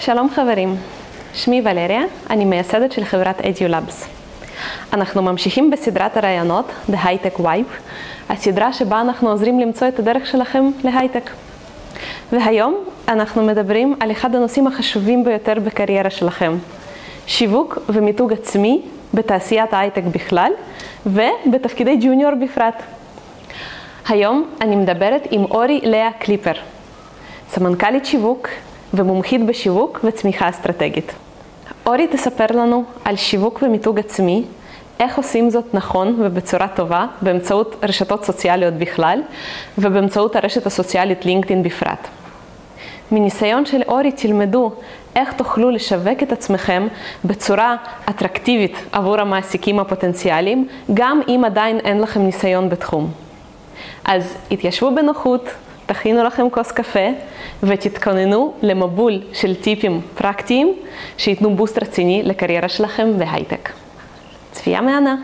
שלום חברים, שמי ולריה, אני מייסדת של חברת EduLabs. אנחנו ממשיכים בסדרת הרעיונות The Hightech Wipe, הסדרה שבה אנחנו עוזרים למצוא את הדרך שלכם להייטק. והיום אנחנו מדברים על אחד הנושאים החשובים ביותר בקריירה שלכם, שיווק ומיתוג עצמי בתעשיית ההייטק בכלל ובתפקידי ג'וניור בפרט. היום אני מדברת עם אורי לאה קליפר, סמנכ"לית שיווק ומומחית בשיווק וצמיחה אסטרטגית. אורי תספר לנו על שיווק ומיתוג עצמי, איך עושים זאת נכון ובצורה טובה באמצעות רשתות סוציאליות בכלל ובאמצעות הרשת הסוציאלית לינקדאין בפרט. מניסיון של אורי תלמדו איך תוכלו לשווק את עצמכם בצורה אטרקטיבית עבור המעסיקים הפוטנציאליים, גם אם עדיין אין לכם ניסיון בתחום. אז התיישבו בנוחות, תכינו לכם כוס קפה ותתכוננו למבול של טיפים פרקטיים שייתנו בוסט רציני לקריירה שלכם בהייטק. צפייה מהנה.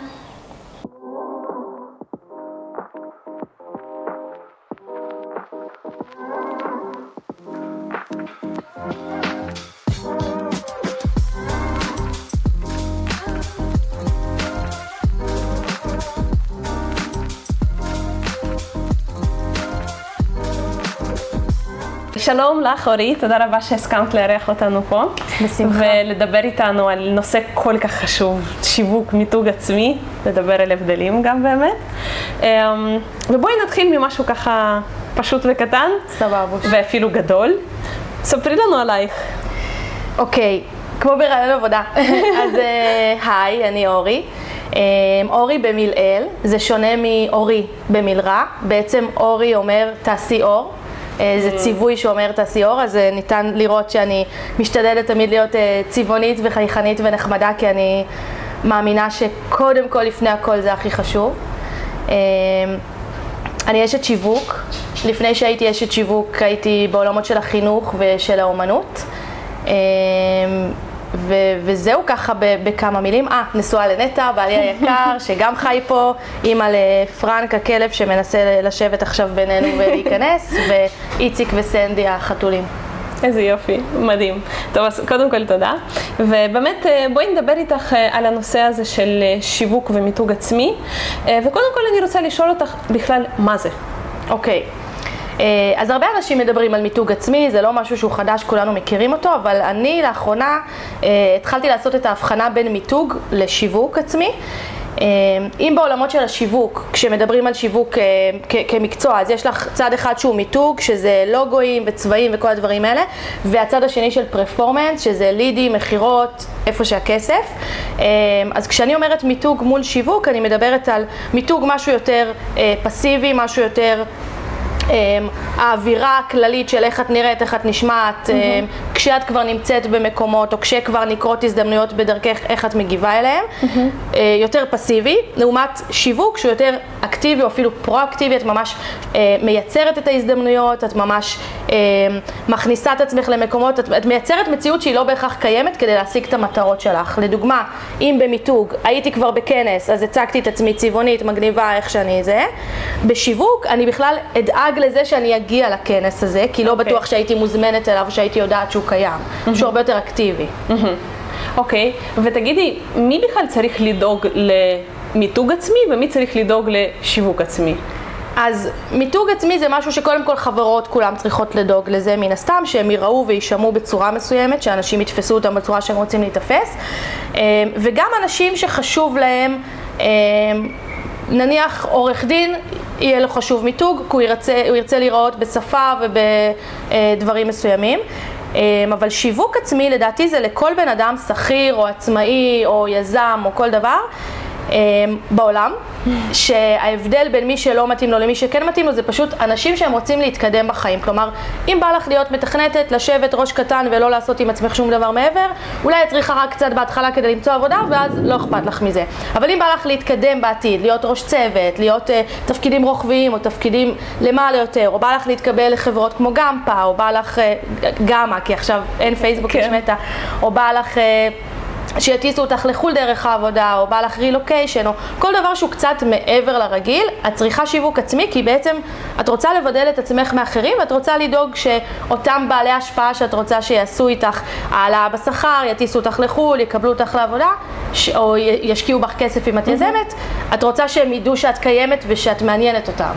שלום לך אורי, תודה רבה שהסכמת לארח אותנו פה. בשמחה. ולדבר איתנו על נושא כל כך חשוב, שיווק, מיתוג עצמי, לדבר על הבדלים גם באמת. אמ, ובואי נתחיל ממשהו ככה פשוט וקטן. סבבה. ואפילו גדול. ספרי לנו עלייך. אוקיי, כמו ברעיון עבודה. אז אה, היי, אני אורי. אה, אורי במילאל, זה שונה מאורי במלרע. בעצם אורי אומר תעשי אור. אה, זה ציווי שאומר תעשי אור, אז אה, ניתן לראות שאני משתדלת תמיד להיות אה, צבעונית וחייכנית ונחמדה, כי אני מאמינה שקודם כל, לפני הכל, זה הכי חשוב. אני אשת שיווק. לפני שהייתי אשת שיווק הייתי בעולמות של החינוך ושל האומנות. ו- וזהו ככה בכמה מילים. אה, נשואה לנטע, בעלי היקר, שגם חי פה, אימא לפרנק הכלב שמנסה לשבת עכשיו בינינו ולהיכנס, ואיציק וסנדי החתולים. איזה יופי, מדהים. טוב, אז קודם כל תודה. ובאמת, אה, בואי נדבר איתך אה, על הנושא הזה של אה, שיווק ומיתוג עצמי. וקודם כל אני רוצה לשאול אותך בכלל, מה זה? אוקיי. Okay. אה, אז הרבה אנשים מדברים על מיתוג עצמי, זה לא משהו שהוא חדש, כולנו מכירים אותו, אבל אני לאחרונה אה, התחלתי לעשות את ההבחנה בין מיתוג לשיווק עצמי. אה, אם בעולמות של השיווק, כשמדברים על שיווק כמקצוע, אז יש לך צד אחד שהוא מיתוג, שזה לוגויים וצבעים וכל הדברים האלה, והצד השני של פרפורמנס, שזה לידים, מכירות, איפה שהכסף. אז כשאני אומרת מיתוג מול שיווק, אני מדברת על מיתוג משהו יותר פסיבי, משהו יותר האווירה הכללית של איך את נראית, איך את נשמעת, mm-hmm. כשאת כבר נמצאת במקומות או כשכבר נקרות הזדמנויות בדרכך, איך את מגיבה אליהם, mm-hmm. יותר פסיבי, לעומת שיווק שהוא יותר אקטיבי או אפילו פרו-אקטיבי, את ממש אה, מייצרת את ההזדמנויות, את ממש אה, מכניסה את עצמך למקומות, את, את מייצרת מציאות שהיא לא בהכרח קיימת כדי להשיג את המטרות שלך. לדוגמה, אם במיתוג הייתי כבר בכנס, אז הצגתי את עצמי צבעונית, מגניבה, איך שאני זה, בשיווק אני בכלל אדאג אדאג לזה שאני אגיע לכנס הזה, כי לא okay. אוקיי. בטוח שהייתי מוזמנת אליו, שהייתי יודעת שהוא קיים. Mm-hmm. שהוא הרבה יותר אקטיבי. אוקיי, mm-hmm. okay. ותגידי, מי בכלל צריך לדאוג למיתוג עצמי ומי צריך לדאוג לשיווק עצמי? אז מיתוג עצמי זה משהו שקודם כל חברות כולם צריכות לדאוג לזה מן הסתם, שהם יראו ויישמעו בצורה מסוימת, שאנשים יתפסו אותם בצורה שהם רוצים להיתפס, אמ, וגם אנשים שחשוב להם אמ, נניח עורך דין, יהיה לו חשוב מיתוג, כי הוא ירצה, הוא ירצה להיראות בשפה ובדברים מסוימים. אמ, אבל שיווק עצמי לדעתי זה לכל בן אדם שכיר או עצמאי או יזם או כל דבר אמ, בעולם, שההבדל בין מי שלא מתאים לו למי שכן מתאים לו זה פשוט אנשים שהם רוצים להתקדם בחיים. כלומר, אם בא לך להיות מתכנתת, לשבת ראש קטן ולא לעשות עם עצמך שום דבר מעבר, אולי את צריכה רק קצת בהתחלה כדי למצוא עבודה ואז לא אכפת לך מזה. אבל אם בא לך להתקדם בעתיד, להיות ראש צוות, להיות uh, תפקידים רוחביים או תפקידים למעלה יותר, או בא לך להתקבל לחברות כמו גמפה, או בא לך uh, גמא, כי עכשיו אין פייסבוק, כן. יש מטא, או בא לך... Uh, שיטיסו אותך לחו"ל דרך העבודה, או בא לך רילוקיישן, או כל דבר שהוא קצת מעבר לרגיל, את צריכה שיווק עצמי, כי בעצם את רוצה לבדל את עצמך מאחרים, ואת רוצה לדאוג שאותם בעלי השפעה שאת רוצה שיעשו איתך העלאה בשכר, יטיסו אותך לחו"ל, יקבלו אותך לעבודה, ש... או ישקיעו בך כסף אם את יזמת, את רוצה שהם ידעו שאת קיימת ושאת מעניינת אותם.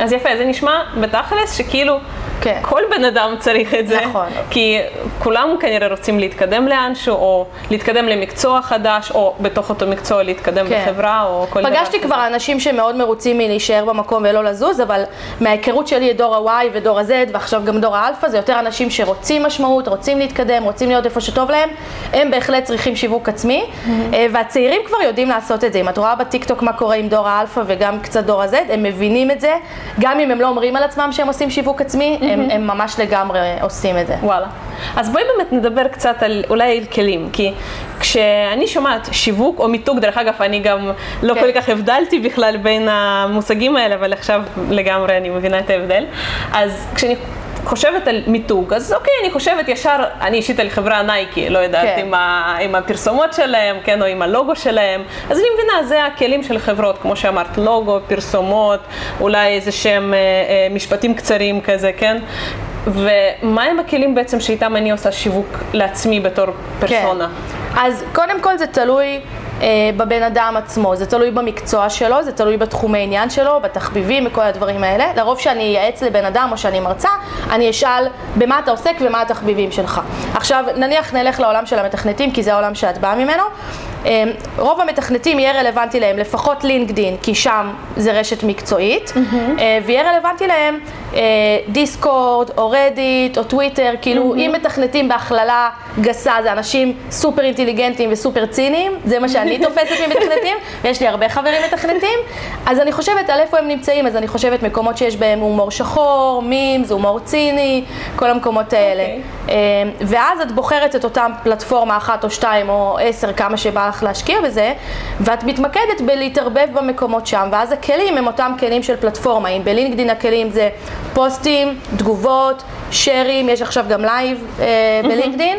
אז יפה, זה נשמע בתכלס שכאילו כן. כל בן אדם צריך את זה. נכון. כי כולם כנראה רוצים להתקדם לאנשהו, או להתקדם למקצוע חדש, או בתוך אותו מקצוע להתקדם כן. בחברה, או כל דבר כזה. פגשתי כבר אנשים שמאוד מרוצים מלהישאר במקום ולא לזוז, אבל מההיכרות שלי את דור ה-Y ודור ה-Z, ועכשיו גם דור האלפא, זה יותר אנשים שרוצים משמעות, רוצים להתקדם, רוצים להיות איפה שטוב להם, הם בהחלט צריכים שיווק עצמי, mm-hmm. והצעירים כבר יודעים לעשות את זה. אם את רואה בטיקטוק מה קורה עם דור האלפא וגם קצת דור ה-Z, הם מבינים את זה, גם אם הם לא אומרים על עצמם שהם עושים שיווק עצמי, mm-hmm. הם, הם ממש לגמרי עושים את זה. וואלה. אז בואי באמת נדבר קצת על אולי על כלים, כי כשאני שומעת שיווק או מיתוג, דרך אגב, אני גם לא כן. כל כך הבדלתי בכלל בין המושגים האלה, אבל עכשיו לגמרי אני מבינה את ההבדל. אז כשאני חושבת על מיתוג, אז אוקיי, אני חושבת ישר, אני אישית על חברה נייקי, לא יודעת, כן. עם, ה, עם הפרסומות שלהם, כן, או עם הלוגו שלהם, אז אני מבינה, זה הכלים של חברות, כמו שאמרת, לוגו, פרסומות, אולי איזה שהם אה, אה, משפטים קצרים כזה, כן? ומה הם הכלים בעצם שאיתם אני עושה שיווק לעצמי בתור פרסונה? כן. אז קודם כל זה תלוי בבן אדם עצמו, זה תלוי במקצוע שלו, זה תלוי בתחומי עניין שלו, בתחביבים וכל הדברים האלה. לרוב שאני אייעץ לבן אדם או שאני מרצה, אני אשאל במה אתה עוסק ומה התחביבים שלך. עכשיו, נניח נלך לעולם של המתכנתים, כי זה העולם שאת באה ממנו. אמ, רוב המתכנתים יהיה רלוונטי להם לפחות לינקדין, כי שם זה רשת מקצועית, mm-hmm. ויהיה רלוונטי להם דיסקורד או רדיט או טוויטר, כאילו mm-hmm. אם מתכנתים בהכללה גסה זה אנשים סופר אינטליגנטים וסופר ציניים, זה מה שאני תופסת ממתכנתים, ויש לי הרבה חברים מתכנתים, אז אני חושבת על איפה הם נמצאים, אז אני חושבת מקומות שיש בהם הומור שחור, מימס, הומור ציני, כל המקומות האלה. Okay. אוקיי. אמ, ואז את בוחרת את אותם פלטפורמה אחת או שתיים או עשר, כמה שבא לך להשקיע בזה, ואת מתמקדת בלהתערבב במקומות שם, ואז הכלים הם אותם כלים של פלטפורמה. אם בלינקדין הכלים זה פוסטים, תגובות, shares, יש עכשיו גם live אה, בלינקדין.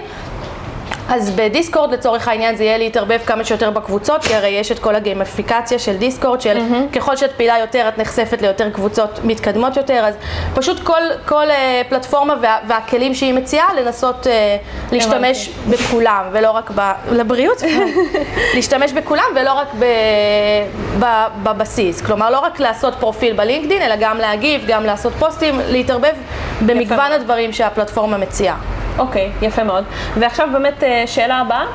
אז בדיסקורד לצורך העניין זה יהיה להתערב כמה שיותר בקבוצות, כי הרי יש את כל הגיימיפיקציה של דיסקורד, של mm-hmm. ככל שאת פעילה יותר את נחשפת ליותר קבוצות מתקדמות יותר, אז פשוט כל, כל uh, פלטפורמה וה, והכלים שהיא מציעה לנסות uh, להשתמש בכולם, ולא רק ב... לבריאות, להשתמש בכולם ולא רק ב, ב, בבסיס, כלומר לא רק לעשות פרופיל בלינקדין, אלא גם להגיב, גם לעשות פוסטים, להתערבב במגוון הדברים שהפלטפורמה מציעה. אוקיי, okay, יפה מאוד. ועכשיו באמת אה, שאלה הבאה.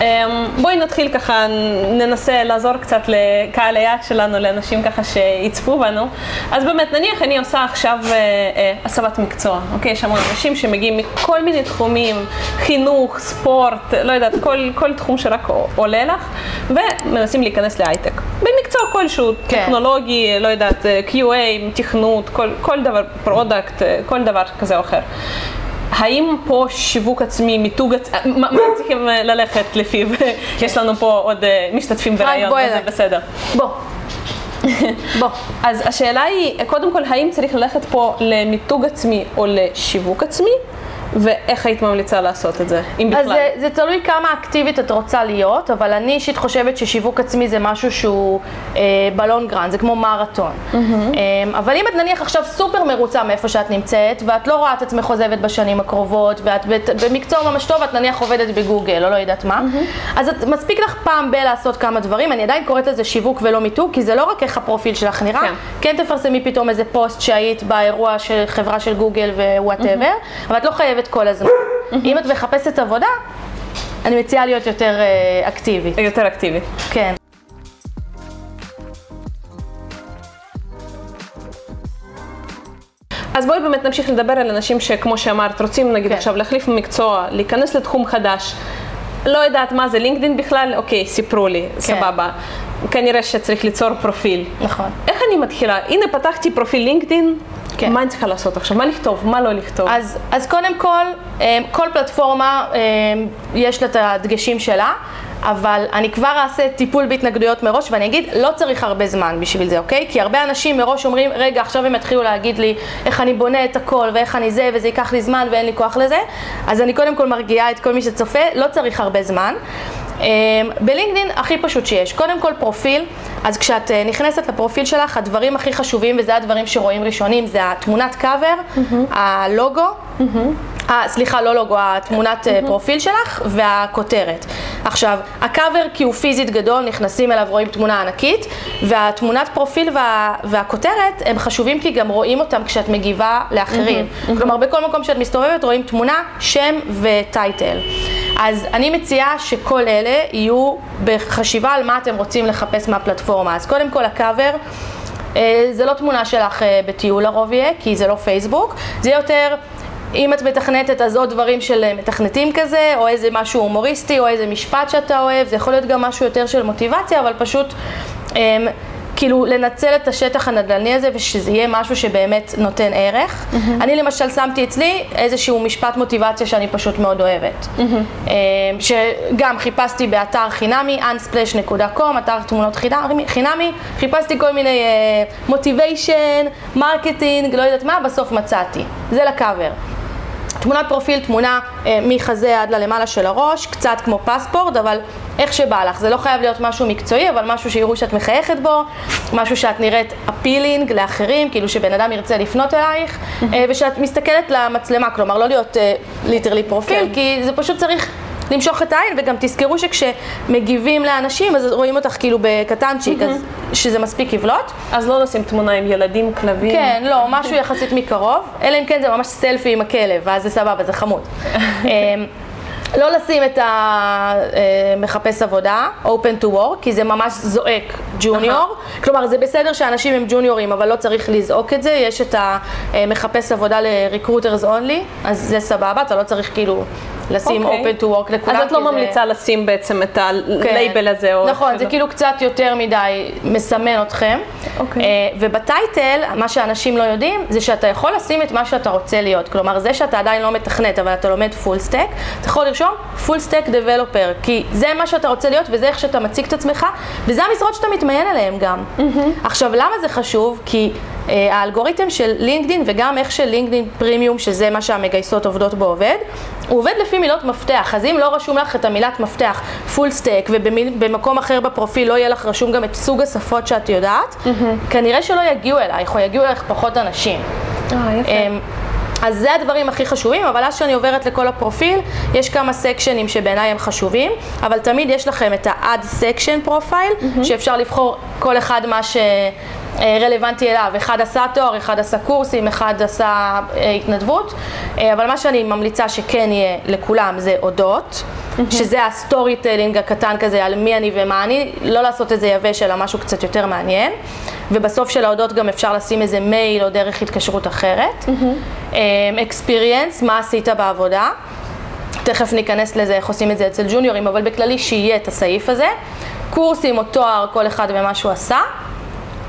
אמ, בואי נתחיל ככה, ננסה לעזור קצת לקהל היעד שלנו, לאנשים ככה שיצפו בנו. אז באמת, נניח אני עושה עכשיו אה, אה, הסבת מקצוע, אוקיי? יש המון אנשים שמגיעים מכל מיני תחומים, חינוך, ספורט, לא יודעת, כל, כל תחום שרק עולה לך, ומנסים להיכנס להייטק. במקצוע כלשהו, כן. טכנולוגי, לא יודעת, QA, תכנות, כל, כל דבר, product, כל דבר כזה או אחר. האם פה שיווק עצמי, מיתוג עצמי, מה צריכים אה, ללכת לפיו? יש לנו פה עוד אה, משתתפים בריאיון, וזה בסדר. בוא. בוא. אז השאלה היא, קודם כל, האם צריך ללכת פה למיתוג עצמי או לשיווק עצמי? ואיך היית ממליצה לעשות את זה, אם בכלל? אז זה, זה תלוי כמה אקטיבית את רוצה להיות, אבל אני אישית חושבת ששיווק עצמי זה משהו שהוא אה, ב long run, זה כמו מרתון. Mm-hmm. אה, אבל אם את נניח עכשיו סופר מרוצה מאיפה שאת נמצאת, ואת לא רואה את עצמך עוזבת בשנים הקרובות, ואת במקצוע ממש טוב, את נניח עובדת בגוגל, או לא יודעת מה, mm-hmm. אז את, מספיק לך פעם בלעשות כמה דברים, אני עדיין קוראת לזה שיווק ולא מיתוג, כי זה לא רק איך הפרופיל שלך נראה, כן, כן תפרסמי פתאום איזה פוסט שהיית באירוע של חברה של גוגל ו whatever, mm-hmm. אבל את לא חייבת כל הזמן. אם את מחפשת עבודה, אני מציעה להיות יותר אה, אקטיבית. יותר אקטיבית. כן. אז בואי באמת נמשיך לדבר על אנשים שכמו שאמרת, רוצים נגיד כן. עכשיו להחליף מקצוע, להיכנס לתחום חדש. לא יודעת מה זה לינקדאין בכלל, אוקיי, סיפרו לי, כן. סבבה. כנראה שצריך ליצור פרופיל. נכון. איך אני מתחילה? הנה פתחתי פרופיל לינקדאין, כן. מה אני צריכה לעשות עכשיו? מה לכתוב? מה לא לכתוב? אז, אז קודם כל, אה, כל פלטפורמה אה, יש לה את הדגשים שלה. אבל אני כבר אעשה טיפול בהתנגדויות מראש ואני אגיד, לא צריך הרבה זמן בשביל זה, אוקיי? כי הרבה אנשים מראש אומרים, רגע, עכשיו הם יתחילו להגיד לי איך אני בונה את הכל ואיך אני זה וזה ייקח לי זמן ואין לי כוח לזה. אז אני קודם כל מרגיעה את כל מי שצופה, לא צריך הרבה זמן. בלינקדאין הכי פשוט שיש, קודם כל פרופיל, אז כשאת אה, נכנסת לפרופיל שלך, הדברים הכי חשובים, וזה הדברים שרואים ראשונים, זה התמונת קאבר, הלוגו, אה, סליחה, לא לוגו, התמונת mm-hmm. פרופיל שלך והכותרת. עכשיו, הקאבר כי הוא פיזית גדול, נכנסים אליו, רואים תמונה ענקית, והתמונת פרופיל וה, והכותרת הם חשובים כי גם רואים אותם כשאת מגיבה לאחרים. Mm-hmm. כלומר, בכל מקום שאת מסתובבת רואים תמונה, שם וטייטל. אז אני מציעה שכל אלה יהיו בחשיבה על מה אתם רוצים לחפש מהפלטפורמה. אז קודם כל הקאבר. אה, זה לא תמונה שלך בטיול לרוב יהיה, כי זה לא פייסבוק, זה יותר אם את מתכנתת אז עוד דברים של אה, מתכנתים כזה, או איזה משהו הומוריסטי, או איזה משפט שאתה אוהב, זה יכול להיות גם משהו יותר של מוטיבציה, אבל פשוט כאילו לנצל את השטח הנדל"ני הזה ושזה יהיה משהו שבאמת נותן ערך. Mm-hmm. אני למשל שמתי אצלי איזשהו משפט מוטיבציה שאני פשוט מאוד אוהבת. Mm-hmm. שגם חיפשתי באתר חינמי, unsplash.com, אתר תמונות חינמי, חיפשתי כל מיני motivation, uh, marketing, לא יודעת מה, בסוף מצאתי. זה לקאבר. תמונת פרופיל, תמונה אה, מחזה עד ללמעלה של הראש, קצת כמו פספורט, אבל איך שבא לך. זה לא חייב להיות משהו מקצועי, אבל משהו שיראו שאת מחייכת בו, משהו שאת נראית appealing לאחרים, כאילו שבן אדם ירצה לפנות אלייך, אה, ושאת מסתכלת למצלמה, כלומר לא להיות ליטרלי אה, פרופיל, כן. כי זה פשוט צריך למשוך את העין, וגם תזכרו שכשמגיבים לאנשים, אז רואים אותך כאילו בקטנצ'יק, אז שזה מספיק יבלוט. אז לא לשים תמונה עם ילדים, כלבים. כן, לא, משהו יחסית מקרוב, אלא אם כן זה ממש סלפי עם הכלב, ואז זה סבבה, זה חמוד. לא לשים את המחפש עבודה, open to work, כי זה ממש זועק ג'וניור. כלומר, זה בסדר שאנשים הם ג'וניורים, אבל לא צריך לזעוק את זה. יש את המחפש עבודה ל-recruiters only, אז זה סבבה, אתה לא צריך כאילו לשים okay. אוקיי. open to work לכולם. אז את לא ממליצה זה... לשים בעצם את הלייבל כן. הזה? או נכון, זה כאילו קצת יותר מדי מסמן אתכם. Okay. אוקיי. אה, וב title, מה שאנשים לא יודעים, זה שאתה יכול לשים את מה שאתה רוצה להיות. כלומר, זה שאתה עדיין לא מתכנת, אבל אתה לומד full stack, אתה יכול לרשום full stack developer, כי זה מה שאתה רוצה להיות וזה איך שאתה מציג את עצמך, וזה המשרות שאתה מתמיין עליהן גם. Mm-hmm. עכשיו, למה זה חשוב? כי... Uh, האלגוריתם של לינקדין וגם איך של לינקדין פרימיום, שזה מה שהמגייסות עובדות בו עובד, הוא עובד לפי מילות מפתח, אז אם לא רשום לך את המילת מפתח full stack ובמקום אחר בפרופיל לא יהיה לך רשום גם את סוג השפות שאת יודעת, mm-hmm. כנראה שלא יגיעו אלייך או יגיעו אלייך פחות אנשים. אה, יפה. אז זה הדברים הכי חשובים, אבל אז שאני עוברת לכל הפרופיל, יש כמה סקשנים שבעיניי הם חשובים, אבל תמיד יש לכם את ה-add section profile, mm-hmm. שאפשר לבחור כל אחד מה ש... אה, רלוונטי אליו. אחד עשה תואר, אחד עשה קורסים, אחד עשה אה, התנדבות, אה, אבל מה שאני ממליצה שכן יהיה לכולם זה אודות. שזה ה storytelling הקטן כזה על מי אני ומה אני, לא לעשות את זה יבש אלא משהו קצת יותר מעניין. ובסוף של האודות גם אפשר לשים איזה מייל או דרך התקשרות אחרת. experience, מה עשית בעבודה. תכף ניכנס לזה איך עושים את זה אצל ג'וניורים, אבל בכללי שיהיה את הסעיף הזה. קורסים או תואר, כל אחד ומה שהוא עשה.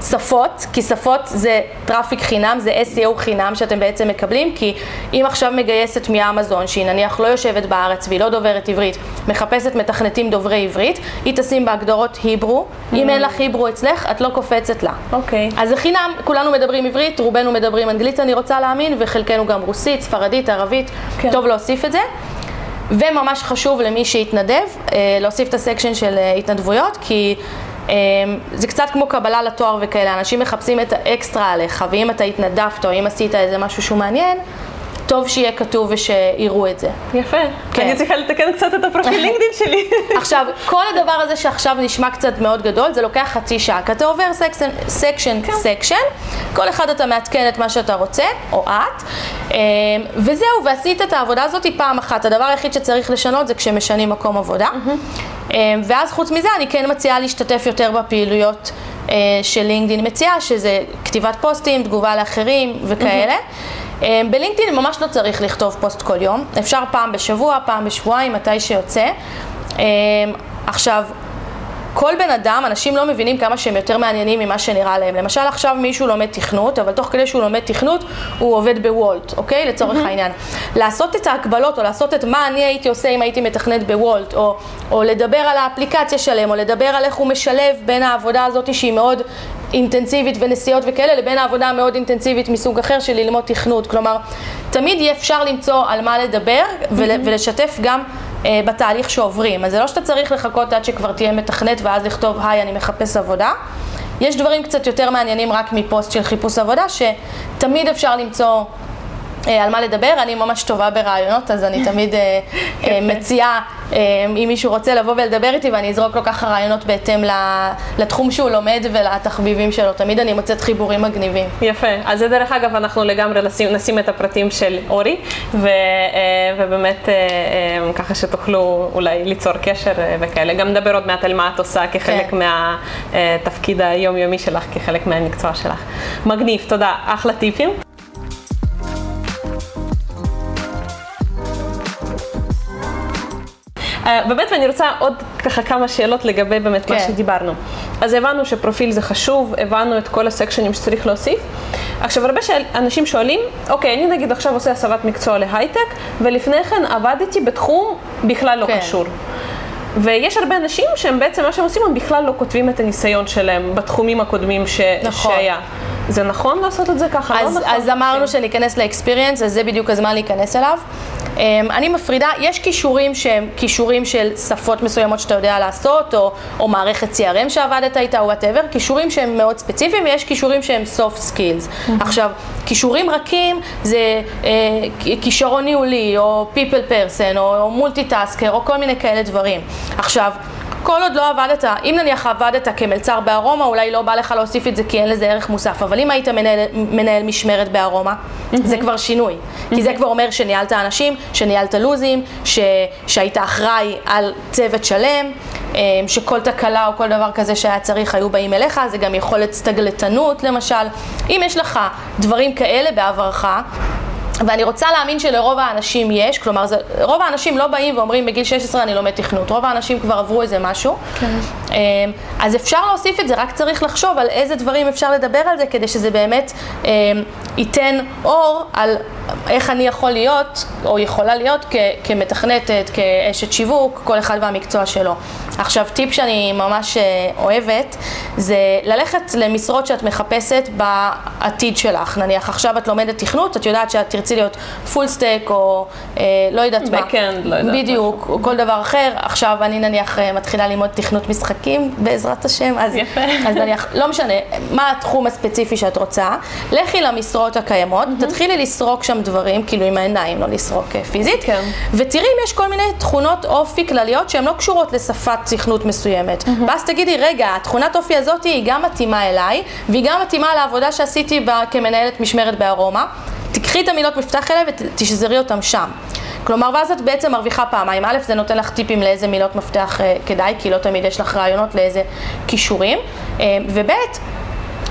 שפות, כי שפות זה traffic חינם, זה SEO חינם שאתם בעצם מקבלים, כי אם עכשיו מגייסת מאמזון, שהיא נניח לא יושבת בארץ והיא לא דוברת עברית, מחפשת מתכנתים דוברי עברית, היא תשים בהגדרות Hebrew, mm. אם אין לך Hebrew אצלך, את לא קופצת לה. אוקיי. Okay. אז זה חינם, כולנו מדברים עברית, רובנו מדברים אנגלית אני רוצה להאמין, וחלקנו גם רוסית, ספרדית, ערבית, כן. טוב להוסיף את זה. וממש חשוב למי שיתנדב, אה, להוסיף את ה section של אה, התנדבויות, כי זה קצת כמו קבלה לתואר וכאלה, אנשים מחפשים את האקסטרה עליך, ואם אתה התנדבת או אם עשית איזה משהו שהוא מעניין, טוב שיהיה כתוב ושיראו את זה. יפה. כן. אני צריכה לתקן קצת את הפרופיל לינקדאין שלי. עכשיו, כל הדבר הזה שעכשיו נשמע קצת מאוד גדול, זה לוקח חצי שעה. כי אתה עובר section, section, כן. section, כל אחד אתה מעדכן את מה שאתה רוצה, או את, אמ, וזהו, ועשית את העבודה הזאת פעם אחת. הדבר היחיד שצריך לשנות זה כשמשנים מקום עבודה. Mm-hmm. ואז חוץ מזה, אני כן מציעה להשתתף יותר בפעילויות. אה, של לינקדאין מציעה, שזה כתיבת פוסטים, תגובה לאחרים וכאלה. Mm-hmm. אה, בלינקדאין ממש לא צריך לכתוב פוסט כל יום, אפשר פעם בשבוע, פעם בשבועיים, מתי שיוצא. אה, עכשיו, כל בן אדם, אנשים לא מבינים כמה שהם יותר מעניינים ממה שנראה להם. למשל עכשיו מישהו לומד תכנות, אבל תוך כדי שהוא לומד תכנות הוא עובד בוולט, אוקיי? לצורך mm-hmm. העניין. לעשות את ההקבלות או לעשות את מה אני הייתי עושה אם הייתי מתכנת בוולט, או, או לדבר על האפליקציה שלהם, או לדבר על איך הוא משלב בין העבודה הזאת שהיא מאוד אינטנסיבית ונסיעות וכאלה, לבין העבודה המאוד אינטנסיבית מסוג אחר של ללמוד תכנות. כלומר, תמיד יהיה אפשר למצוא על מה לדבר ול. ולשתף גם אה, בתהליך שעוברים. אז זה לא שאתה צריך לחכות עד שכבר תהיה מתכנת ואז לכתוב, היי, אני מחפש עבודה. יש דברים קצת יותר מעניינים רק מפוסט של חיפוש עבודה, שתמיד אפשר למצוא על מה לדבר, אני ממש טובה ברעיונות, אז אני תמיד אה, אה, מציעה, אם מישהו רוצה לבוא ולדבר איתי ואני אזרוק לו ככה רעיונות בהתאם לתחום שהוא לומד ולתחביבים שלו, תמיד אני מוצאת חיבורים מגניבים. יפה, אז זה דרך אגב, אנחנו לגמרי נשים, נשים את הפרטים של אורי, ו, ובאמת ככה שתוכלו אולי ליצור קשר וכאלה. גם נדבר עוד מעט על מה את עושה כחלק כן. מהתפקיד היומיומי שלך, כחלק מהמקצוע שלך. מגניב, תודה, אחלה טיפים. באמת, ואני רוצה עוד ככה כמה שאלות לגבי באמת כן. מה שדיברנו. אז הבנו שפרופיל זה חשוב, הבנו את כל הסקשנים שצריך להוסיף. עכשיו, הרבה אנשים שואלים, אוקיי, אני נגיד עכשיו עושה הסבת מקצוע להייטק, ולפני כן עבדתי בתחום בכלל לא כן. קשור. ויש הרבה אנשים שהם בעצם, מה שהם עושים, הם בכלל לא כותבים את הניסיון שלהם בתחומים הקודמים ש... נכון. שהיה. זה נכון לעשות את זה ככה? לא אז, לא נכון. אז אמרנו שניכנס לאקספיריאנס, אז זה בדיוק הזמן להיכנס אליו. אמ, אני מפרידה, יש כישורים שהם כישורים של שפות מסוימות שאתה יודע לעשות, או, או מערכת CRM שעבדת איתה, או וואטאבר, כישורים שהם מאוד ספציפיים, ויש כישורים שהם soft skills. Mm-hmm. עכשיו, כישורים רכים זה אה, כישרון ניהולי, או people person, או, או מולטיטאסקר, או כל מיני כאלה דברים. עכשיו, כל עוד לא עבדת, אם נניח עבדת כמלצר בארומה, אולי לא בא לך להוסיף את זה כי אין לזה ערך מוסף, אבל אם היית מנהל, מנהל משמרת בארומה, mm-hmm. זה כבר שינוי. Mm-hmm. כי זה כבר אומר שניהלת אנשים, שניהלת לוזים, ש, שהיית אחראי על צוות שלם, אה, שכל תקלה או כל דבר כזה שהיה צריך היו באים אליך, זה גם יכול להיות סטגלטנות למשל. אם יש לך דברים כאלה בעברך, ואני רוצה להאמין שלרוב האנשים יש, כלומר, זה, רוב האנשים לא באים ואומרים בגיל 16 אני לומד תכנות, רוב האנשים כבר עברו איזה משהו. כן. אמ, אז אפשר להוסיף את זה, רק צריך לחשוב על איזה דברים אפשר לדבר על זה כדי שזה באמת אמ, ייתן אור על איך אני יכול להיות, או יכולה להיות כ- כמתכנתת, כאשת שיווק, כל אחד והמקצוע שלו. עכשיו, טיפ שאני ממש אה, אוהבת, זה ללכת למשרות שאת מחפשת בעתיד שלך. נניח עכשיו את לומדת תכנות, את יודעת שאת תרצי להיות full stack, או אה, לא יודעת מה. backend, לא יודעת. בדיוק, או כל דבר אחר. עכשיו אני נניח אה, מתחילה ללמוד תכנות משחקים, בעזרת השם, אז, יפה. אז נניח, לא משנה, מה התחום הספציפי שאת רוצה, לכי למשרות הקיימות, mm-hmm. תתחילי לסרוק שם דברים, כאילו עם העיניים, לא לסרוק אה, פיזית, כן. ותראי אם יש כל מיני תכונות אופי כלליות שהן לא קשורות לשפת תכנות מסוימת. Mm-hmm. ואז תגידי, רגע, התכונת אופי הזאת היא גם מתאימה אליי, והיא גם מתאימה לעבודה שעשיתי כמנהלת משמרת בארומה. תקחי את המילות מפתח האלה ותשזרי אותם שם. כלומר, ואז את בעצם מרוויחה פעמיים. א', זה נותן לך טיפים לאיזה מילות מפתח אה, כדאי, כי לא תמיד יש לך רעיונות לאיזה כישורים. אה, וב',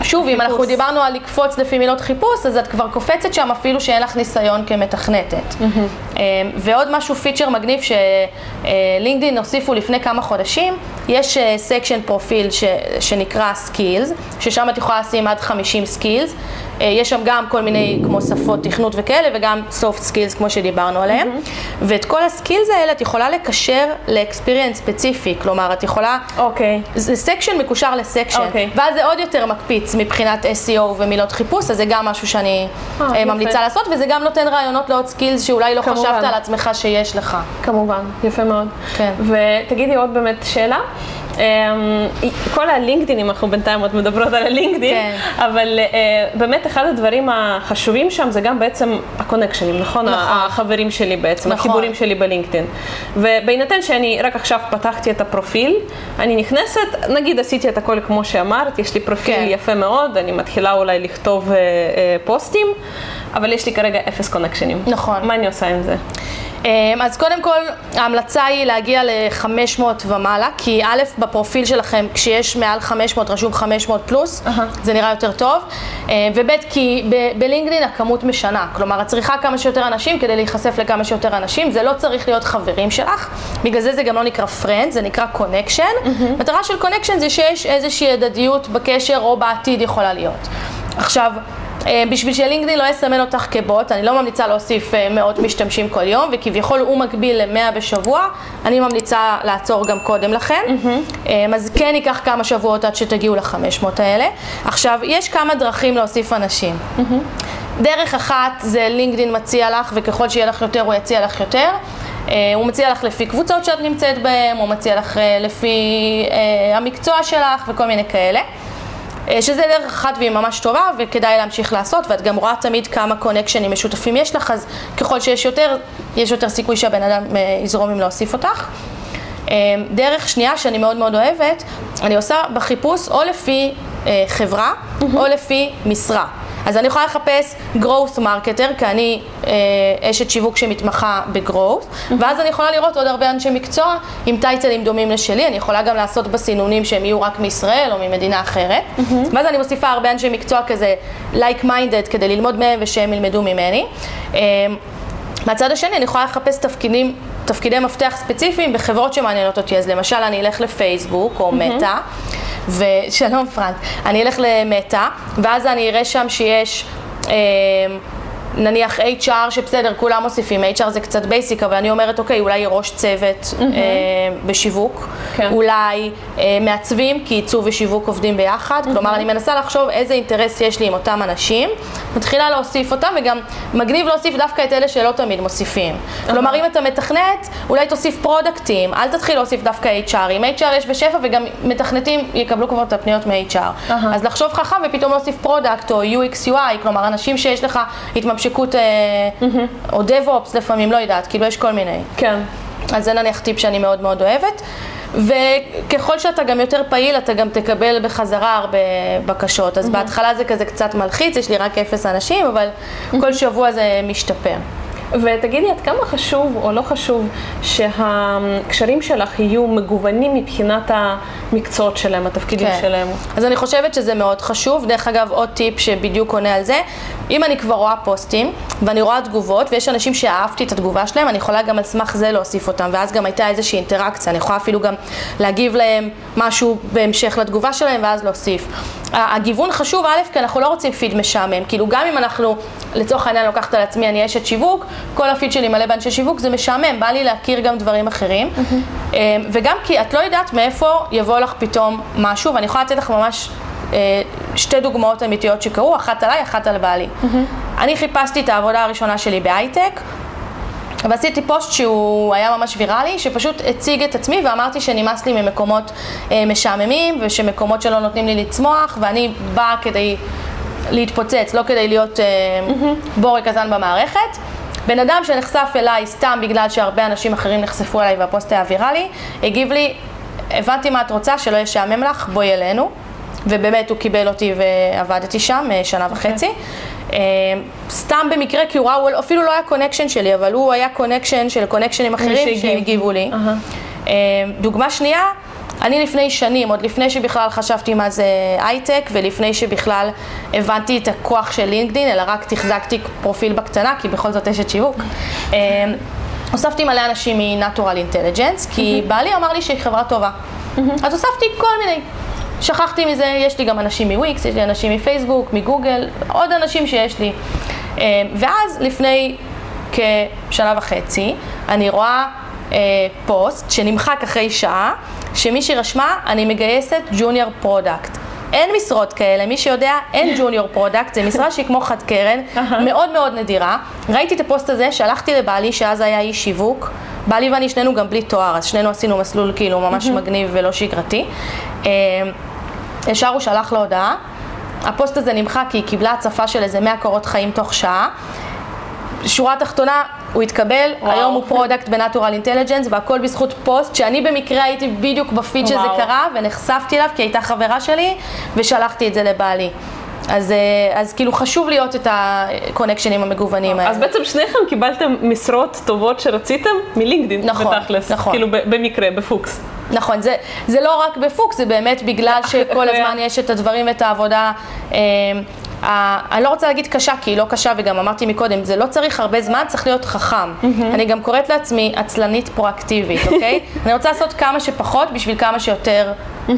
שוב, אם אנחנו דיברנו על לקפוץ לפי מילות חיפוש, אז את כבר קופצת שם אפילו שאין לך ניסיון כמתכנתת. Mm-hmm. ועוד משהו, פיצ'ר מגניב שלינקדאין הוסיפו לפני כמה חודשים, יש section אה, פרופיל ש, שנקרא skills, ששם את יכולה לשים עד 50 skills. אה, יש שם גם כל מיני כמו שפות תכנות וכאלה, וגם soft skills כמו שדיברנו עליהם. Mm-hmm. ואת כל ה skills האלה את יכולה לקשר ל experience ספציפי, כלומר את יכולה... אוקיי. Okay. זה section מקושר ל section, okay. אוקיי. ואז זה עוד יותר מקפיץ מבחינת SEO ומילות חיפוש, אז זה גם משהו שאני oh, ממליצה יפה. לעשות, וזה גם נותן רעיונות לעוד skills שאולי לא כמובן. חשבת על עצמך שיש לך. כמובן, יפה מאוד. כן. ותגידי עוד באמת שאלה. אמ, כל הלינקדינים, אנחנו בינתיים עוד מדברות על הלינקדין, כן. אבל אה, באמת אחד הדברים החשובים שם זה גם בעצם הקונקשנים, נכון? נכון. החברים שלי בעצם, נכון. החיבורים שלי בלינקדין. ובהינתן שאני רק עכשיו פתחתי את הפרופיל, אני נכנסת, נגיד עשיתי את הכל כמו שאמרת, יש לי פרופיל כן. יפה מאוד, אני מתחילה אולי לכתוב אה, אה, פוסטים, אבל יש לי כרגע אפס קונקשנים. נכון. מה אני עושה עם זה? אמ, אז קודם כל, ההמלצה היא להגיע ל-500 ומעלה, כי א', בפרופיל שלכם, כשיש מעל 500, רשום 500 פלוס, uh-huh. זה נראה יותר טוב, אמ, וב', כי בלינקדאין הכמות משנה, כלומר, את צריכה כמה שיותר אנשים כדי להיחשף לכמה שיותר אנשים, זה לא צריך להיות חברים שלך, בגלל זה זה גם לא נקרא friend, זה נקרא connection. Uh-huh. מטרה של connection זה שיש איזושהי הדדיות בקשר או בעתיד יכולה להיות. עכשיו, בשביל שלינקדאין לא יסמן אותך כבוט, אני לא ממליצה להוסיף אה, מאות משתמשים כל יום, וכביכול הוא מקביל למאה בשבוע, אני ממליצה לעצור גם קודם לכן. Mm-hmm. אז כן ייקח כמה שבועות עד שתגיעו לחמש מאות האלה. עכשיו, יש כמה דרכים להוסיף אנשים. Mm-hmm. דרך אחת זה לינקדאין מציע לך, וככל שיהיה לך יותר הוא יציע לך יותר. אה, הוא מציע לך לפי קבוצות שאת נמצאת בהן, הוא מציע לך אה, לפי אה, המקצוע שלך וכל מיני כאלה. אה, שזה דרך אחת והיא ממש טובה וכדאי להמשיך לעשות ואת גם רואה תמיד כמה קונקשנים משותפים יש לך אז ככל שיש יותר, יש יותר סיכוי שהבן אדם אה, יזרום עם להוסיף אותך. אה, דרך שנייה שאני מאוד מאוד אוהבת, אני עושה בחיפוש או לפי חברה או לפי משרה. אז אני יכולה לחפש growth marketer, כי אני אה, אשת שיווק שמתמחה ב-growth, ואז אני יכולה לראות עוד הרבה אנשי מקצוע עם טייטלים דומים לשלי, אני יכולה גם לעשות בסינונים שהם יהיו רק מישראל או ממדינה אחרת, ואז אני מוסיפה הרבה אנשי מקצוע כזה like minded כדי ללמוד מהם ושהם ילמדו ממני. אה, מהצד השני אני יכולה לחפש תפקידים, תפקידי מפתח ספציפיים בחברות שמעניינות אותי, אז למשל אני אלך לפייסבוק או מטא, ושלום פרנק, אני אלך למטא, ואז אני אראה שם שיש... אה, נניח HR שבסדר, כולם מוסיפים, HR זה קצת basic, אבל אני אומרת, אוקיי, אולי ראש צוות mm-hmm. אה, בשיווק, כן. אולי אה, מעצבים, כי עיצוב ושיווק עובדים ביחד, mm-hmm. כלומר, אני מנסה לחשוב איזה אינטרס יש לי עם אותם אנשים, מתחילה להוסיף אותם, וגם מגניב להוסיף דווקא את אלה שלא תמיד מוסיפים. Mm-hmm. כלומר, אם אתה מתכנת, אולי תוסיף פרודקטים, אל תתחיל להוסיף דווקא HR. עם HR יש בשפע, וגם מתכנתים יקבלו כבר את הפניות מ-HR. Mm-hmm. אז לחשוב חכם ופתאום להוסיף product או UX UI, כלומר, אנשים שיש לך התממשקות, אה, או DevOps לפעמים, לא יודעת, כאילו יש כל מיני. כן. אז זה נניח טיפ שאני מאוד מאוד אוהבת. וככל שאתה גם יותר פעיל, אתה גם תקבל בחזרה הרבה בקשות. אז בהתחלה זה כזה קצת מלחיץ, יש לי רק אפס אנשים, אבל כל שבוע זה משתפר. ותגידי, עד כמה חשוב או לא חשוב שהקשרים שלך יהיו מגוונים מבחינת המקצועות שלהם, התפקידים כן. שלהם? אז אני חושבת שזה מאוד חשוב. דרך אגב, עוד טיפ שבדיוק עונה על זה, אם אני כבר רואה פוסטים ואני רואה תגובות ויש אנשים שאהבתי את התגובה שלהם, אני יכולה גם על סמך זה להוסיף אותם, ואז גם הייתה איזושהי אינטראקציה, אני יכולה אפילו גם להגיב להם משהו בהמשך לתגובה שלהם ואז להוסיף. הגיוון חשוב, א', כי אנחנו לא רוצים פיד משעמם, כאילו גם אם אנחנו, לצורך העניין לוקחת על עצמי, אני אשת שיווק, כל הפיד שלי מלא באנשי שיווק, זה משעמם, בא לי להכיר גם דברים אחרים, mm-hmm. וגם כי את לא יודעת מאיפה יבוא לך פתאום משהו, ואני יכולה לתת לך ממש אה, שתי דוגמאות אמיתיות שקרו, אחת עליי, אחת על בעלי. Mm-hmm. אני חיפשתי את העבודה הראשונה שלי בהייטק, ועשיתי פוסט שהוא היה ממש ויראלי, שפשוט הציג את עצמי ואמרתי שנמאס לי ממקומות אה, משעממים ושמקומות שלא נותנים לי לצמוח ואני באה כדי להתפוצץ, לא כדי להיות אה, mm-hmm. בורג קזן במערכת. בן אדם שנחשף אליי סתם בגלל שהרבה אנשים אחרים נחשפו אליי והפוסט היה ויראלי, הגיב לי, הבנתי מה את רוצה, שלא ישעמם לך, בואי אלינו. ובאמת הוא קיבל אותי ועבדתי שם אה, שנה וחצי. אה, סתם במקרה, כי הוא ראה, הוא אפילו לא היה connection שלי, אבל הוא היה connection של קונקשנים אחרים שהגיבו לי. Uh-huh. דוגמה שנייה, אני לפני שנים, עוד לפני שבכלל חשבתי מה זה הייטק, ולפני שבכלל הבנתי את הכוח של לינקדין, אלא רק תחזקתי פרופיל בקטנה, כי בכל זאת אשת שיווק. הוספתי מלא אנשים מ-Natural Intelligence, כי בעלי אמר לי שהיא חברה טובה. אז הוספתי כל מיני. שכחתי מזה, יש לי גם אנשים מוויקס, יש לי אנשים מפייסבוק, מגוגל, עוד אנשים שיש לי. ואז לפני כשנה וחצי, אני רואה אה, פוסט שנמחק אחרי שעה, שמישהי רשמה, אני מגייסת junior product. אין משרות כאלה, מי שיודע, אין junior product, זה משרה שהיא כמו חד קרן, מאוד מאוד נדירה. ראיתי את הפוסט הזה, שלחתי לבעלי, שאז היה איש שיווק. בעלי ואני שנינו גם בלי תואר, אז שנינו עשינו מסלול כאילו ממש מגניב ולא שגרתי. אה, ישר הוא שלח לו הודעה. הפוסט הזה נמחק כי היא קיבלה הצפה של איזה 100 קורות חיים תוך שעה. שורה תחתונה, הוא התקבל, וואו. היום הוא product ב Natural Intelligence והכל בזכות פוסט שאני במקרה הייתי בדיוק בפיד שזה קרה ונחשפתי אליו כי הייתה חברה שלי ושלחתי את זה לבעלי. אז, אז כאילו חשוב להיות את הקונקשנים המגוונים האלה. אז בעצם שניכם קיבלתם משרות טובות שרציתם מלינקדאין, נכון, בתכלס, נכון. כאילו במקרה, בפוקס. נכון, זה, זה לא רק בפוקס, זה באמת בגלל שכל הזמן יש את הדברים ואת העבודה. אה, אני לא רוצה להגיד קשה, כי היא לא קשה, וגם אמרתי מקודם, זה לא צריך הרבה זמן, צריך להיות חכם. אני גם קוראת לעצמי עצלנית פרואקטיבית, אוקיי? אני רוצה לעשות כמה שפחות בשביל כמה שיותר אה,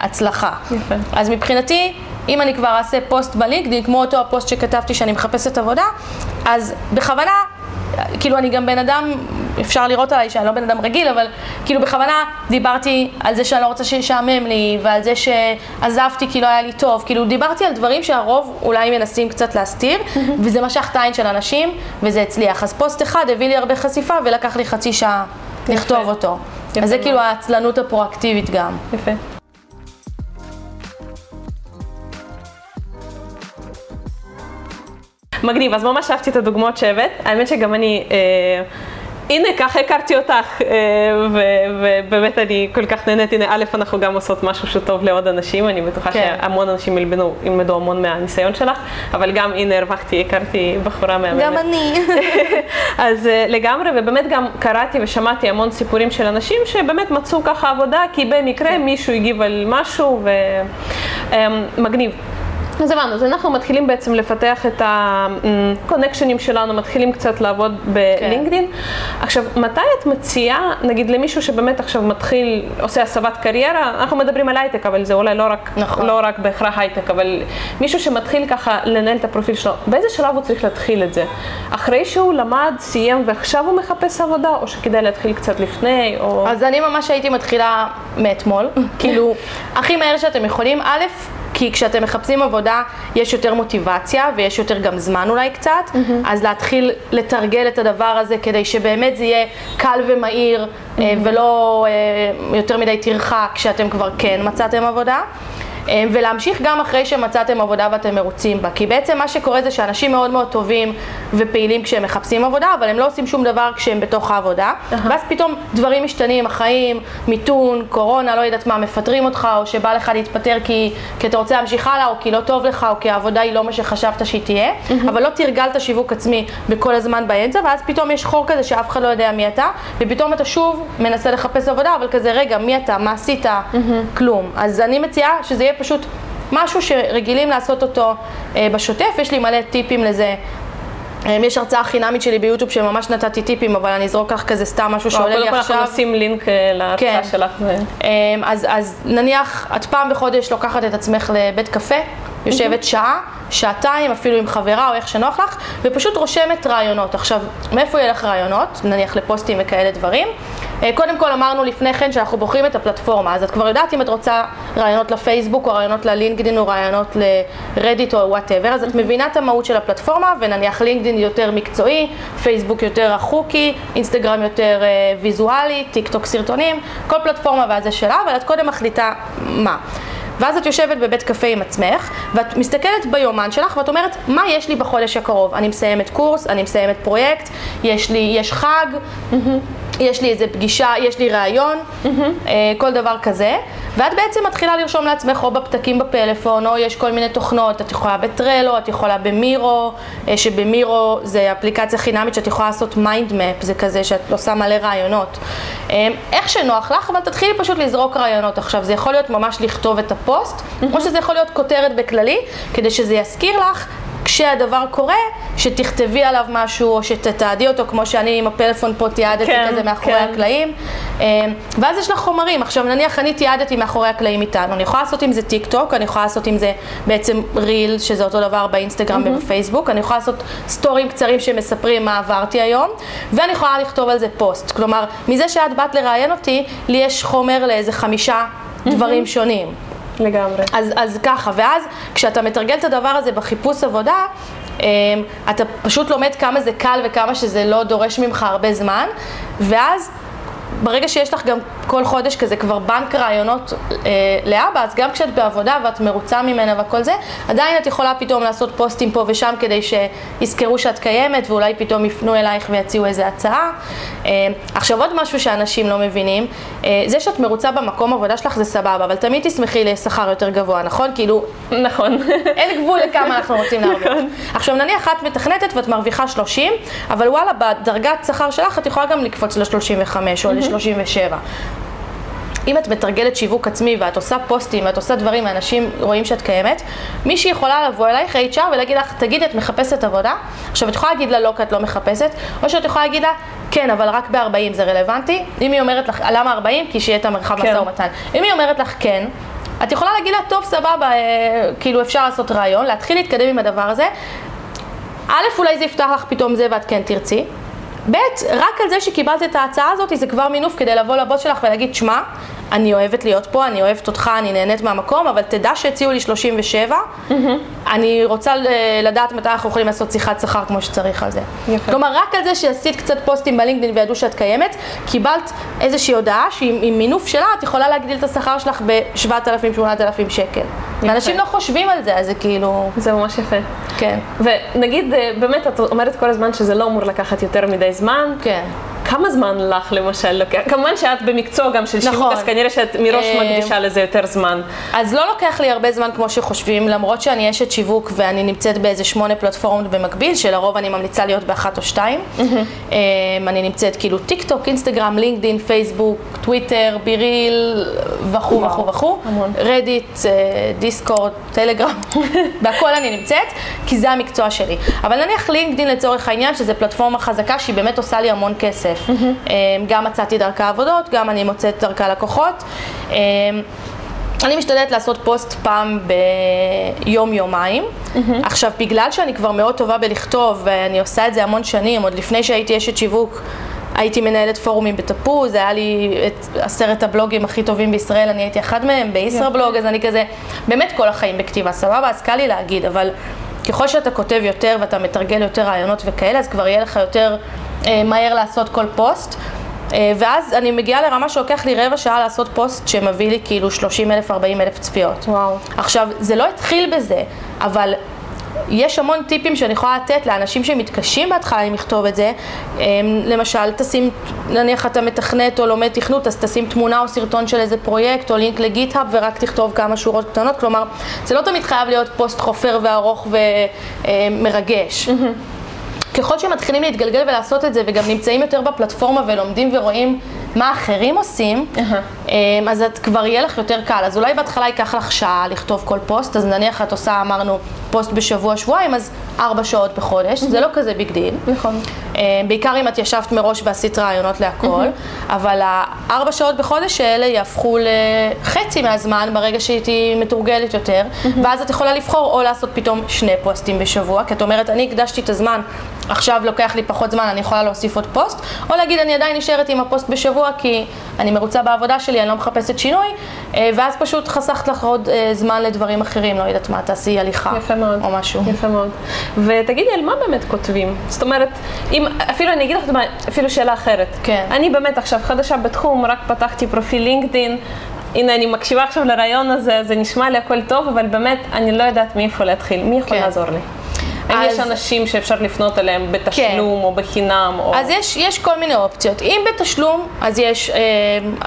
הצלחה. אז מבחינתי, אם אני כבר אעשה פוסט בלינקדאין, כמו אותו הפוסט שכתבתי שאני מחפשת עבודה, אז בכוונה, כאילו אני גם בן אדם אפשר לראות עליי שאני לא בן אדם רגיל, אבל כאילו בכוונה דיברתי על זה שאני לא רוצה שישעמם לי, ועל זה שעזבתי כי לא היה לי טוב, כאילו דיברתי על דברים שהרוב אולי מנסים קצת להסתיר, וזה משך את העין של אנשים, וזה הצליח. אז פוסט אחד הביא לי הרבה חשיפה, ולקח לי חצי שעה לכתוב אותו. אז זה כאילו העצלנות הפרואקטיבית גם. יפה. מגניב, אז ממש אהבתי את הדוגמאות שהבאת. האמת שגם אני, אה, הנה, ככה הכרתי אותך, אה, ובאמת אני כל כך נהנית. הנה, א', אנחנו גם עושות משהו שטוב לעוד אנשים, אני בטוחה כן. שהמון אנשים ילמדו, ילמדו המון מהניסיון שלך, אבל גם, הנה, הרווחתי, הכרתי בחורה מהממת. גם אני. אז אה, לגמרי, ובאמת גם קראתי ושמעתי המון סיפורים של אנשים שבאמת מצאו ככה עבודה, כי במקרה כן. מישהו הגיב על משהו, ומגניב. אז הבנו, אז אנחנו מתחילים בעצם לפתח את הקונקשנים שלנו, מתחילים קצת לעבוד בלינקדאין. עכשיו, מתי את מציעה, נגיד למישהו שבאמת עכשיו מתחיל, עושה הסבת קריירה, אנחנו מדברים על הייטק, אבל זה אולי לא רק, נכון. לא רק בהכרח הייטק, אבל מישהו שמתחיל ככה לנהל את הפרופיל שלו, באיזה שלב הוא צריך להתחיל את זה? אחרי שהוא למד, סיים ועכשיו הוא מחפש עבודה, או שכדאי להתחיל קצת לפני, או... אז אני ממש הייתי מתחילה מאתמול, כאילו, הכי מהר שאתם יכולים. א', כי כשאתם מחפשים עבודה יש יותר מוטיבציה ויש יותר גם זמן אולי קצת, אז להתחיל לתרגל את הדבר הזה כדי שבאמת זה יהיה קל ומהיר אה, ולא אה, יותר מדי טרחה כשאתם כבר כן מצאתם עבודה. אה, ולהמשיך גם אחרי שמצאתם עבודה ואתם מרוצים בה. כי בעצם מה שקורה זה שאנשים מאוד מאוד טובים ופעילים כשהם מחפשים עבודה, אבל הם לא עושים שום דבר כשהם בתוך העבודה. ואז פתאום דברים משתנים, החיים, מיתון, קורונה, לא יודעת מה, מפטרים אותך, או שבא לך להתפטר כי, כי אתה רוצה להמשיך הלאה, או כי לא טוב לך, או כי העבודה היא לא מה שחשבת שהיא תהיה, אבל לא תרגלת שיווק עצמי בכל הזמן באמצע, ואז פתאום יש חור כזה שאף אחד לא יודע מי אתה, ופתאום אתה שוב מנסה לחפש עבודה, אבל כזה, רגע, מי אתה, מה עשית, כלום. אז אני מציעה שזה יהיה פשוט משהו שרגילים לעשות אותו אה, בשוטף, יש לי מלא טיפים לזה. אה, יש הרצאה חינמית שלי ביוטיוב שממש נתתי טיפים, אבל אני אזרוק לך כזה סתם משהו שעולה לי קודם כל עכשיו. אנחנו נשים לינק אה, להרצאה כן. שלך. ו- אז, אז נניח את פעם בחודש לוקחת את עצמך לבית קפה, יושבת שעה, שעתיים, אפילו עם חברה או איך שנוח לך, ופשוט רושמת רעיונות. עכשיו, מאיפה יהיה לך רעיונות? נניח לפוסטים וכאלה דברים. אה, קודם כל אמרנו לפני כן שאנחנו בוחרים את הפלטפורמה, אז את כבר יודעת אם את רוצה רעיונות לפייסבוק, או רעיונות ללינקדאין, או רעיונות לרדיט או whatever, אז את מבינה את המהות של הפלטפורמה, ונניח לינקדאין יותר מקצועי, פייסבוק יותר החוקי, אינסטגרם יותר אה, ויזואלי, טיק טוק סרטונים, כל פלטפורמה ואז זה שלה, אבל את קודם מחליטה מה. ואז את יושבת בבית קפה עם עצמך, ואת מסתכלת ביומן שלך, ואת אומרת, מה יש לי בחודש הקרוב? אני מסיימת קורס, אני מסיימת פרויקט, יש לי, יש חג, יש לי איזה פגישה, יש לי ראיון, אה, כל דבר כזה, ואת בעצם מתחילה לרשום לעצמך או בפתקים בפלאפון, או יש כל מיני תוכנות, את יכולה ב Trello, את יכולה ב Miro, אה, שב Miro זה אפליקציה חינמית שאת יכולה לעשות mind map, זה כזה שאת עושה מלא רעיונות. אה, איך שנוח לך, אבל תתחילי פשוט לזרוק רעיונות עכשיו, זה יכול להיות ממש לכתוב את הפוסט, או שזה יכול להיות כותרת בכללי, כדי שזה יזכיר לך כשהדבר קורה, שתכתבי עליו משהו, או שתתעדי אותו, כמו שאני עם הפלאפון פה תיעדתי כן, כזה מאחורי כן. הקלעים. אה, ואז יש לך חומרים. עכשיו, נניח אני תיעדתי מאחורי הקלעים איתנו, אני יכולה לעשות עם זה טיק טוק, אני יכולה לעשות עם זה בעצם reel, שזה אותו דבר באינסטגרם ובפייסבוק, אני יכולה לעשות סטורים קצרים שמספרים מה עברתי היום, ואני יכולה לכתוב על זה פוסט. כלומר, מזה שאת באת לראיין אותי, לי יש חומר לאיזה חמישה דברים שונים. לגמרי. אז, אז ככה, ואז כשאתה מתרגל את הדבר הזה בחיפוש עבודה, אמ, אתה פשוט לומד כמה זה קל וכמה שזה לא דורש ממך הרבה זמן, ואז ברגע שיש לך גם כל חודש כזה כבר בנק רעיונות אה, לאבא, אז גם כשאת בעבודה ואת מרוצה ממנה והכל זה, עדיין את יכולה פתאום לעשות פוסטים פה ושם כדי שיזכרו שאת קיימת ואולי פתאום יפנו אלייך ויציעו איזה הצעה. אה, עכשיו עוד משהו שאנשים לא מבינים, אה, זה שאת מרוצה במקום עבודה שלך זה סבבה, אבל תמיד תשמחי לשכר יותר גבוה, נכון? כאילו, נכון. אין גבול לכמה אנחנו רוצים להרוויח. עכשיו נניח את מתכנתת ואת מרוויחה 30, אבל וואלה, בדרגת שכר שלך את יכולה גם לקפוץ ל-35 או ל-37. אם את מתרגלת שיווק עצמי ואת עושה פוסטים ואת עושה דברים ואנשים רואים שאת קיימת, מישהי יכולה לבוא אלייך HR ולהגיד לך, תגידי, את מחפשת עבודה? עכשיו, את יכולה להגיד לה לא כי את לא מחפשת, או שאת יכולה להגיד לה, כן, אבל רק ב-40 זה רלוונטי. אם היא אומרת לך, למה 40? כי שיהיה את המרחב כן. משא ומתן. אם היא אומרת לך כן, את יכולה להגיד לה, טוב, סבבה, אה, כאילו אפשר לעשות רעיון, להתחיל להתקדם עם הדבר הזה. א', אולי זה יפתח לך פתאום זה ואת כן תרצי. ב', רק על זה שקיבלת את ההצעה הזאת, זה כבר מינוף כדי לבוא לבוס שלך ולהגיד, שמע, אני אוהבת להיות פה, אני אוהבת אותך, אני נהנית מהמקום, אבל תדע שהציעו לי 37, mm-hmm. אני רוצה לדעת מתי אנחנו יכולים לעשות שיחת שכר כמו שצריך על זה. יפה. כלומר, רק על זה שעשית קצת פוסטים בלינקדאין וידעו שאת קיימת, קיבלת איזושהי הודעה שעם מינוף שלה את יכולה להגדיל את השכר שלך ב-7,000-8,000 שקל. ואנשים לא חושבים על זה, אז זה כאילו... זה ממש יפה. כן. ונגיד, אה, באמת, את אומרת כל הזמן שזה לא אמור לקחת יותר מדי זמן. כן. כמה זמן לך למשל לוקח? כמובן שאת במקצוע גם של נכון. שיווק, אז כנראה שאת מראש אה, מקדישה לזה יותר זמן. אז לא לוקח לי הרבה זמן כמו שחושבים, למרות שאני אשת שיווק ואני נמצאת באיזה שמונה פלטפורמות במקביל, שלרוב אני ממליצה להיות באחת או שתיים. Mm-hmm. אני נמצאת כאילו טיק טוק, אינסטגרם, לינקדין, פייסבוק, טוויטר, BeReal, וכו' וכו' וכו'. רדיט, דיסקורד, טלגרם, בהכל אני נמצאת, כי זה המקצוע שלי. אבל נניח לינקדין לצורך העניין, שזו פלטפורמה חזקה שהיא באמת עושה לי המון כסף. Mm-hmm. גם מצאתי דרכה עבודות, גם אני מוצאת דרכה לקוחות. אמ, אני משתדלת לעשות פוסט פעם ביום-יומיים. Mm-hmm. עכשיו, בגלל שאני כבר מאוד טובה בלכתוב, ואני עושה את זה המון שנים, עוד לפני שהייתי אשת שיווק, הייתי מנהלת פורומים בתפוז, היה לי את עשרת הבלוגים הכי טובים בישראל, אני הייתי אחד מהם, בישראבלוג, אז אני כזה, באמת כל החיים בכתיבה, סבבה? אז קל לי להגיד, אבל ככל שאתה כותב יותר ואתה מתרגל יותר רעיונות וכאלה, אז כבר יהיה לך יותר מהר לעשות כל פוסט. אה, ואז אני מגיעה לרמה שלוקח לי רבע שעה לעשות פוסט שמביא לי כאילו 30 אלף, 40 אלף צפיות. וואו. עכשיו, זה לא התחיל בזה, אבל יש המון טיפים שאני יכולה לתת לאנשים שמתקשים בהתחלה עם לכתוב את זה. אה, למשל, תשים, נניח אתה מתכנת או לומד תכנות, אז תשים תמונה או סרטון של איזה פרויקט או לינק ל GitHub ורק תכתוב כמה שורות קטנות. כלומר, זה לא תמיד חייב להיות פוסט חופר וארוך ומרגש. Mm-hmm. ככל שמתחילים להתגלגל ולעשות את זה וגם נמצאים יותר בפלטפורמה ולומדים ורואים מה אחרים עושים, uh-huh. אז את כבר יהיה לך יותר קל. אז אולי בהתחלה ייקח לך שעה לכתוב כל פוסט, אז נניח את עושה, אמרנו, פוסט בשבוע, שבועיים, אז ארבע שעות בחודש, mm-hmm. זה לא כזה big deal. נכון. אה, בעיקר אם את ישבת מראש ועשית רעיונות להכל, mm-hmm. אבל הארבע שעות בחודש האלה יהפכו לחצי מהזמן ברגע שהייתי מתורגלת יותר, mm-hmm. ואז את יכולה לבחור או לעשות פתאום שני פוסטים בשבוע, כי את אומרת, אני הקדשתי את הזמן, עכשיו לוקח לי פחות זמן, אני יכולה להוסיף עוד פוסט, או להגיד, אני עדיין נשארת עם הפוסט בשבוע כי אני מרוצה בעבודה שלי, אני לא מחפשת שינוי, אה, ואז פשוט חסכת לך עוד אה, זמן לדברים אחרים, לא יודעת מה, תעשי הליכה. יפה מאוד. או משהו. יפה מאוד. ותגידי, על מה באמת כותבים? זאת אומרת, אם, אפילו אני אגיד לך, אפילו שאלה אחרת. כן. אני באמת עכשיו חדשה בתחום, רק פתחתי פרופיל לינקדאין. הנה, אני מקשיבה עכשיו לרעיון הזה, זה נשמע לי הכל טוב, אבל באמת, אני לא יודעת מאיפה להתחיל. מי יכול כן. לעזור לי? האם יש אנשים שאפשר לפנות אליהם בתשלום כן. או בחינם? או... אז יש, יש כל מיני אופציות. אם בתשלום, אז יש אה,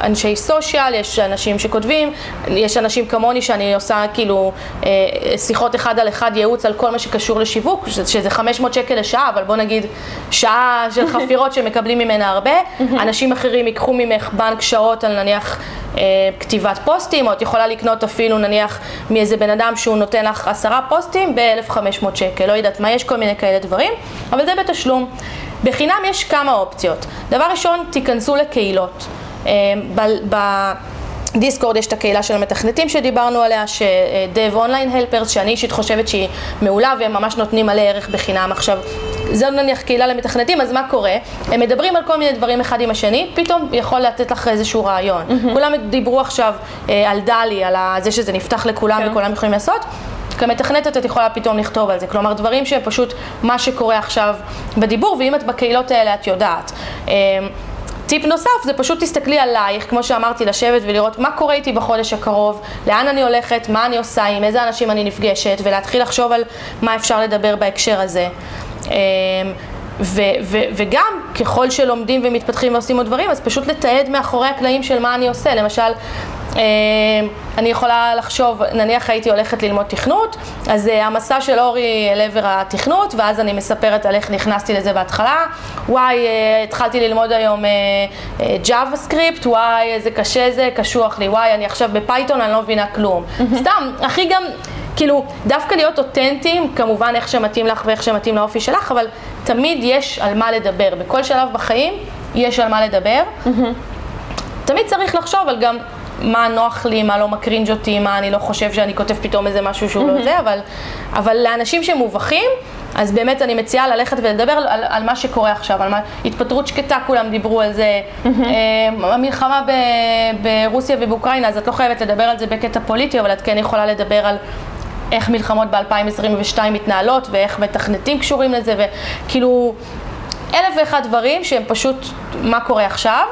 אנשי סושיאל, יש אנשים שכותבים, יש אנשים כמוני שאני עושה כאילו אה, שיחות אחד על אחד ייעוץ על כל מה שקשור לשיווק, שזה 500 שקל לשעה, אבל בוא נגיד שעה של חפירות שמקבלים ממנה הרבה. אנשים אחרים ייקחו ממך בנק שעות על נניח אה, כתיבת פוסטים, או את יכולה לקנות אפילו נניח מאיזה בן אדם שהוא נותן לך עשרה פוסטים ב-1,500 שקל, לא יודעת מה, יש כל מיני כאלה דברים, אבל זה בתשלום. בחינם יש כמה אופציות. דבר ראשון, תיכנסו לקהילות. אה, דיסקורד יש את הקהילה של המתכנתים שדיברנו עליה, ש-Dev Online Helpers, שאני אישית חושבת שהיא מעולה והם ממש נותנים מלא ערך בחינם. עכשיו, זה נניח קהילה למתכנתים, אז מה קורה? הם מדברים על כל מיני דברים אחד עם השני, פתאום יכול לתת לך איזשהו רעיון. Mm-hmm. כולם דיברו עכשיו אה, על דלי, על זה שזה נפתח לכולם כן. וכולם יכולים לעשות. כמתכנתת את יכולה פתאום לכתוב על זה, כלומר דברים שהם פשוט מה שקורה עכשיו בדיבור, ואם את בקהילות האלה את יודעת. אה, טיפ נוסף זה פשוט תסתכלי עלייך, כמו שאמרתי, לשבת ולראות מה קורה איתי בחודש הקרוב, לאן אני הולכת, מה אני עושה, עם איזה אנשים אני נפגשת, ולהתחיל לחשוב על מה אפשר לדבר בהקשר הזה. אמ, ו- ו- וגם ככל שלומדים ומתפתחים ועושים עוד דברים, אז פשוט לתעד מאחורי הקלעים של מה אני עושה. למשל, אני יכולה לחשוב, נניח הייתי הולכת ללמוד תכנות, אז אה, המסע של אורי אל עבר התכנות, ואז אני מספרת על איך נכנסתי לזה בהתחלה. וואי, אה, התחלתי ללמוד היום JavaScript, וואי, איזה קשה זה, קשוח לי, וואי, אני עכשיו ב Python, אני לא מבינה כלום. סתם, הכי גם... כאילו, דווקא להיות אותנטיים, כמובן איך שמתאים לך ואיך שמתאים לאופי שלך, אבל תמיד יש על מה לדבר. בכל שלב בחיים יש על מה לדבר. תמיד צריך לחשוב על גם מה נוח לי, מה לא מקרינג' אותי, מה אני לא חושב שאני כותב פתאום איזה משהו שהוא לא זה, אבל, אבל לאנשים שמובכים, אז באמת אני מציעה ללכת ולדבר על, על, על מה שקורה עכשיו, על מה, התפטרות שקטה, כולם דיברו על זה, mm-hmm. המלחמה ב, ברוסיה ובאוקראינה, אז את לא חייבת לדבר על זה בקטע פוליטי, אבל את כן יכולה לדבר על איך מלחמות ב-2022 מתנהלות ואיך מתכנתים קשורים לזה, וכאילו אלף ואחד דברים שהם פשוט מה קורה עכשיו.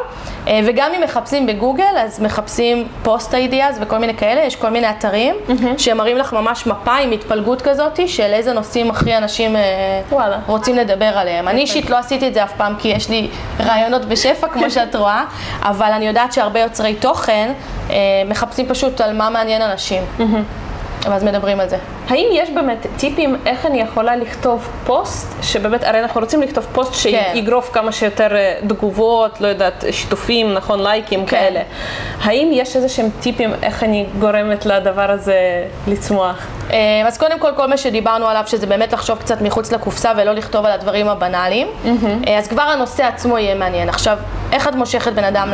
אה, וגם אם מחפשים בגוגל, אז מחפשים פוסט אידיאז וכל מיני כאלה, יש כל מיני אתרים mm-hmm. שמראים לך ממש מפה עם התפלגות כזאת של איזה נושאים הכי אנשים אה, וואלה. רוצים לדבר עליהם. אני אישית לא עשיתי את זה אף פעם כי יש לי רעיונות בשפע, כמו שאת רואה, אבל אני יודעת שהרבה יוצרי תוכן אה, מחפשים פשוט על מה מעניין אנשים. Mm-hmm. ואז מדברים על זה. האם יש באמת טיפים איך אני יכולה לכתוב פוסט, שבאמת, הרי אנחנו רוצים לכתוב פוסט כן. שיגרוף כמה שיותר אה, תגובות, לא יודעת, שיתופים, נכון, לייקים כן. כאלה. האם יש איזה שהם טיפים איך אני גורמת לדבר הזה לצמוח? אה, אז קודם כל, כל מה שדיברנו עליו, שזה באמת לחשוב קצת מחוץ לקופסה ולא לכתוב על הדברים הבנאליים, mm-hmm. אז כבר הנושא עצמו יהיה מעניין. עכשיו, איך את מושכת בן אדם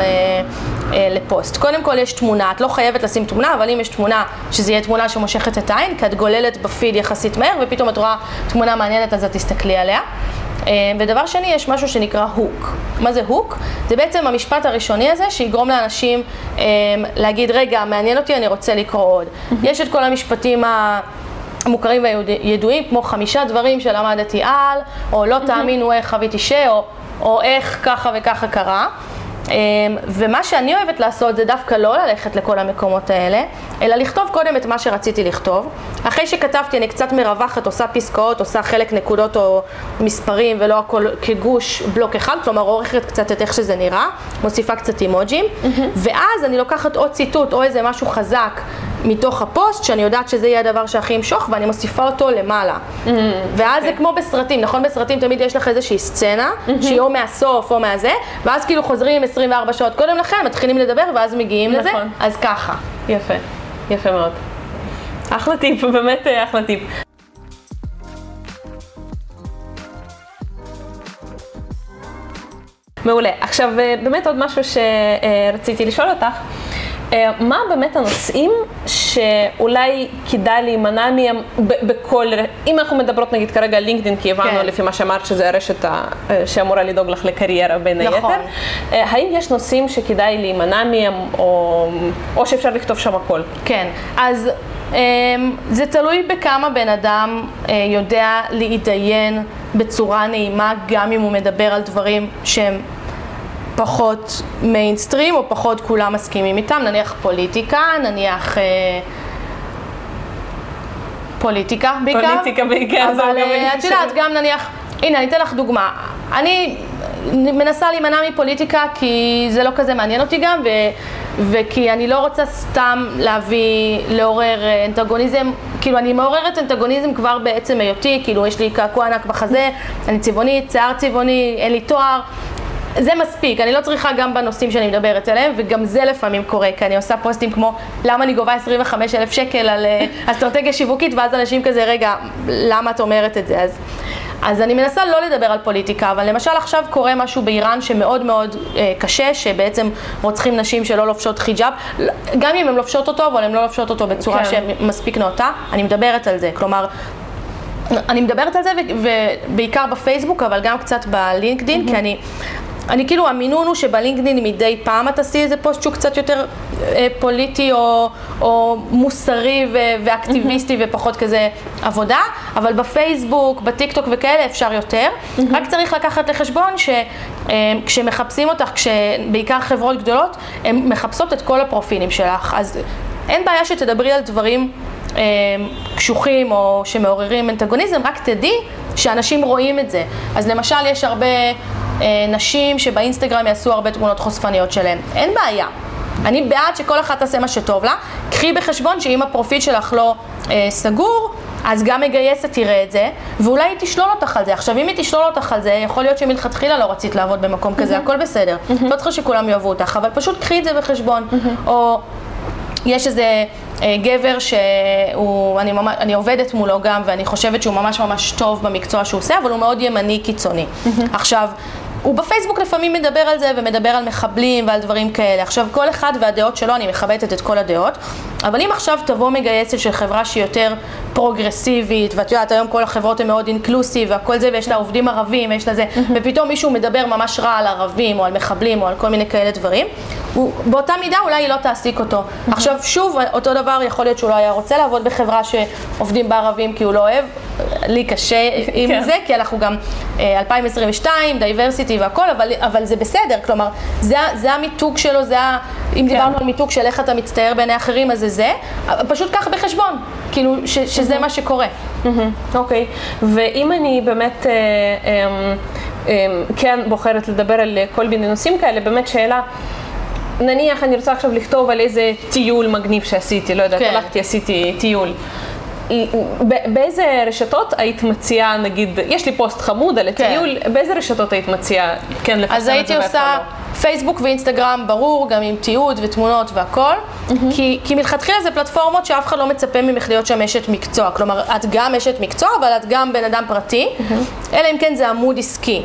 לפוסט? קודם כל יש תמונה, את לא חייבת לשים תמונה, אבל אם יש תמונה, שזה יהיה תמונה שמושכת את העין, כי את גוללת בפיד יחסית מהר, ופתאום את רואה תמונה מעניינת, אז את תסתכלי עליה. ודבר שני, יש משהו שנקרא הוק. מה זה הוק? זה בעצם המשפט הראשוני הזה שיגרום לאנשים להגיד, רגע, מעניין אותי, אני רוצה לקרוא עוד. יש את כל המשפטים ה... המוכרים והידועים, כמו חמישה דברים שלמדתי על, או לא תאמינו איך חוויתי ש... או, או איך ככה וככה קרה. אמ, ומה שאני אוהבת לעשות זה דווקא לא ללכת לכל המקומות האלה, אלא לכתוב קודם את מה שרציתי לכתוב. אחרי שכתבתי אני קצת מרווחת, עושה פסקאות, עושה חלק נקודות או מספרים ולא הכל כגוש בלוק אחד, כלומר עורכת קצת את איך שזה נראה, מוסיפה קצת אימוג'ים, mm-hmm. ואז אני לוקחת עוד ציטוט או איזה משהו חזק מתוך הפוסט, שאני יודעת שזה יהיה הדבר שהכי ימשוך, ואני מוסיפה אותו למעלה. Mm-hmm. ואז okay. זה כמו בסרטים, נכון? בסרטים תמיד יש לך איזושהי סצנה, mm-hmm. שהיא או מהסוף או מהזה, ואז כאילו חוזרים 24 שעות קודם לכן, מתחילים לדבר, ואז מגיעים נכון. לזה, אז ככה. יפה, יפה מאוד. אחלה טיפ, באמת אה, אחלה טיפ. מעולה. עכשיו, אה, באמת עוד משהו שרציתי לשאול אותך. אה, מה באמת הנושאים שאולי כדאי להימנע מהם בכל, אם אנחנו מדברות נגיד כרגע על לינקדאין, כי הבנו כן. לפי מה שאמרת שזה הרשת אה, שאמורה לדאוג לך לקריירה בין נכון. היתר, אה, האם יש נושאים שכדאי להימנע מהם, או, או שאפשר לכתוב שם הכל? כן, אז זה תלוי בכמה בן אדם יודע להתדיין בצורה נעימה, גם אם הוא מדבר על דברים שהם פחות מיינסטרים או פחות כולם מסכימים איתם, נניח פוליטיקה, נניח אה, פוליטיקה בעיקר. פוליטיקה בעיקר, אבל אה, את יודעת, גם נניח, הנה אני אתן לך דוגמה, אני מנסה להימנע מפוליטיקה כי זה לא כזה מעניין אותי גם, ו, וכי אני לא רוצה סתם להביא, לעורר אה, אנטגוניזם, כאילו אני מעוררת אנטגוניזם כבר בעצם היותי, כאילו יש לי קעקוע ענק בחזה, אני צבעונית, שיער צבעוני, אין לי תואר, זה מספיק, אני לא צריכה גם בנושאים שאני מדברת עליהם, וגם זה לפעמים קורה, כי אני עושה פוסטים כמו למה אני גובה 25 אלף שקל על אה, אסטרטגיה שיווקית, ואז אנשים כזה, רגע, למה את אומרת את זה? אז, אז אני מנסה לא לדבר על פוליטיקה, אבל למשל עכשיו קורה משהו באיראן שמאוד מאוד אה, קשה, שבעצם רוצחים נשים שלא לובשות חיג'אב, גם אם הן לובשות אותו, אבל הן לא לובשות אותו בצורה כן. שמספיק נאותה, אני מדברת על זה, כלומר... אני מדברת על זה ובעיקר בפייסבוק, אבל גם קצת בלינקדין, mm-hmm. כי אני, אני כאילו, המינון הוא שבלינקדאין מדי פעם את תעשי איזה פוסט שהוא קצת יותר אה, פוליטי או, או מוסרי ו- ואקטיביסטי ופחות כזה עבודה, אבל בפייסבוק, בטיק טוק וכאלה אפשר יותר. רק צריך לקחת לחשבון שכשמחפשים אה, אותך, כשבעיקר חברות גדולות, הן מחפשות את כל הפרופילים שלך. אז אין בעיה שתדברי על דברים קשוחים או שמעוררים אנטגוניזם, רק תדעי שאנשים רואים את זה. אז למשל יש הרבה אה, נשים שבאינסטגרם יעשו הרבה תמונות חושפניות שלהן. אין בעיה. אני בעד שכל אחת תעשה מה שטוב לה. קחי בחשבון שאם הפרופיל שלך לא אה, סגור, אז גם מגייסת תראה את זה, ואולי היא תשלול אותך על זה. עכשיו, אם היא תשלול אותך על זה, יכול להיות שמלכתחילה לא רצית לעבוד במקום כזה, הכל בסדר. לא צריכה שכולם יאהבו אותך, אבל פשוט קחי את זה בחשבון. או יש איזה גבר שהוא, אני, ממש, אני עובדת מולו גם, ואני חושבת שהוא ממש ממש טוב במקצוע שהוא עושה, אבל הוא מאוד ימני קיצוני. עכשיו, הוא בפייסבוק לפעמים מדבר על זה ומדבר על מחבלים ועל דברים כאלה. עכשיו, כל אחד והדעות שלו, אני מכבדת את כל הדעות, אבל אם עכשיו תבוא מגייסת של חברה שהיא יותר פרוגרסיבית, ואת יודעת, היום כל החברות הן מאוד אינקלוסיב והכל זה, ויש לה עובדים ערבים, ויש לה זה, ופתאום מישהו מדבר ממש רע על ערבים, או על מחבלים, או על כל מיני כאלה דברים, הוא, באותה מידה אולי היא לא תעסיק אותו. עכשיו, שוב, אותו דבר יכול להיות שהוא לא היה רוצה לעבוד בחברה שעובדים בערבים כי הוא לא אוהב, לי קשה עם כן. זה, כי אנחנו גם אה, 2022, diversity והכל, אבל, אבל זה בסדר, כלומר, זה, זה המיתוג שלו, זה ה... אם דיברנו על מיתוג של איך אתה מצטייר בעיני אחרים, אז זה זה, פשוט קח בחשבון, כאילו, ש, שזה מה שקורה. אוקיי, ואם אני באמת אה, אה, כן בוחרת לדבר על כל מיני נושאים כאלה, באמת שאלה, נניח אני רוצה עכשיו לכתוב על איזה טיול מגניב שעשיתי, לא יודעת, כן. הלכתי, עשיתי טיול. באיזה רשתות היית מציעה, נגיד, יש לי פוסט חמוד על הטיול, באיזה רשתות היית מציעה כן לפרסם את אז זה הייתי ואיפה עושה לא? פייסבוק ואינסטגרם, ברור, גם עם תיעוד ותמונות והכל, כי, כי מלכתחילה זה פלטפורמות שאף אחד לא מצפה ממך להיות שם אשת מקצוע. כלומר, את גם אשת מקצוע, אבל את גם בן אדם פרטי, אלא אם כן זה עמוד עסקי.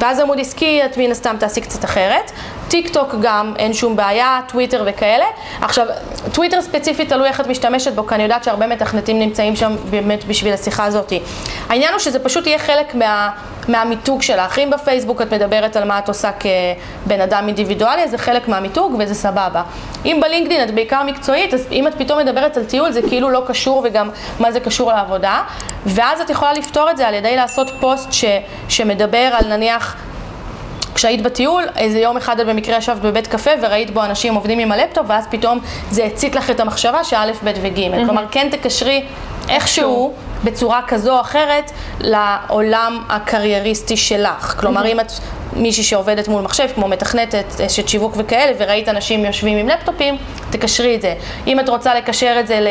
ואז עמוד עסקי, את מן הסתם תעשי קצת אחרת. טיק טוק גם, אין שום בעיה, טוויטר וכאלה. עכשיו, טוויטר ספציפית, תלוי איך את משתמשת בו, כי אני יודעת שהרבה מתכנתים נמצאים שם באמת בשביל השיחה הזאת. העניין הוא שזה פשוט יהיה חלק מה, מהמיתוג שלך. אם בפייסבוק את מדברת על מה את עושה כבן אדם אינדיבידואלי, אז זה חלק מהמיתוג וזה סבבה. אם בלינקדאין את בעיקר מקצועית, אז אם את פתאום מדברת על טיול, זה כאילו לא קשור וגם מה זה קשור לעבודה. ואז את יכולה לפתור את זה על ידי לעשות פוסט ש, שמדבר על נניח... כשהיית בטיול, איזה יום אחד את במקרה ישבת בבית קפה וראית בו אנשים עובדים עם הלפטופ, ואז פתאום זה הצית לך את המחשבה שא', ב' וג'. כלומר, כן תקשרי איכשהו, בצורה כזו או אחרת, לעולם הקרייריסטי שלך. כלומר, אם את מישהי שעובדת מול מחשב, כמו מתכנתת, אשת שיווק וכאלה, וראית אנשים יושבים עם לפטופים, תקשרי את זה. אם את רוצה לקשר את זה ל...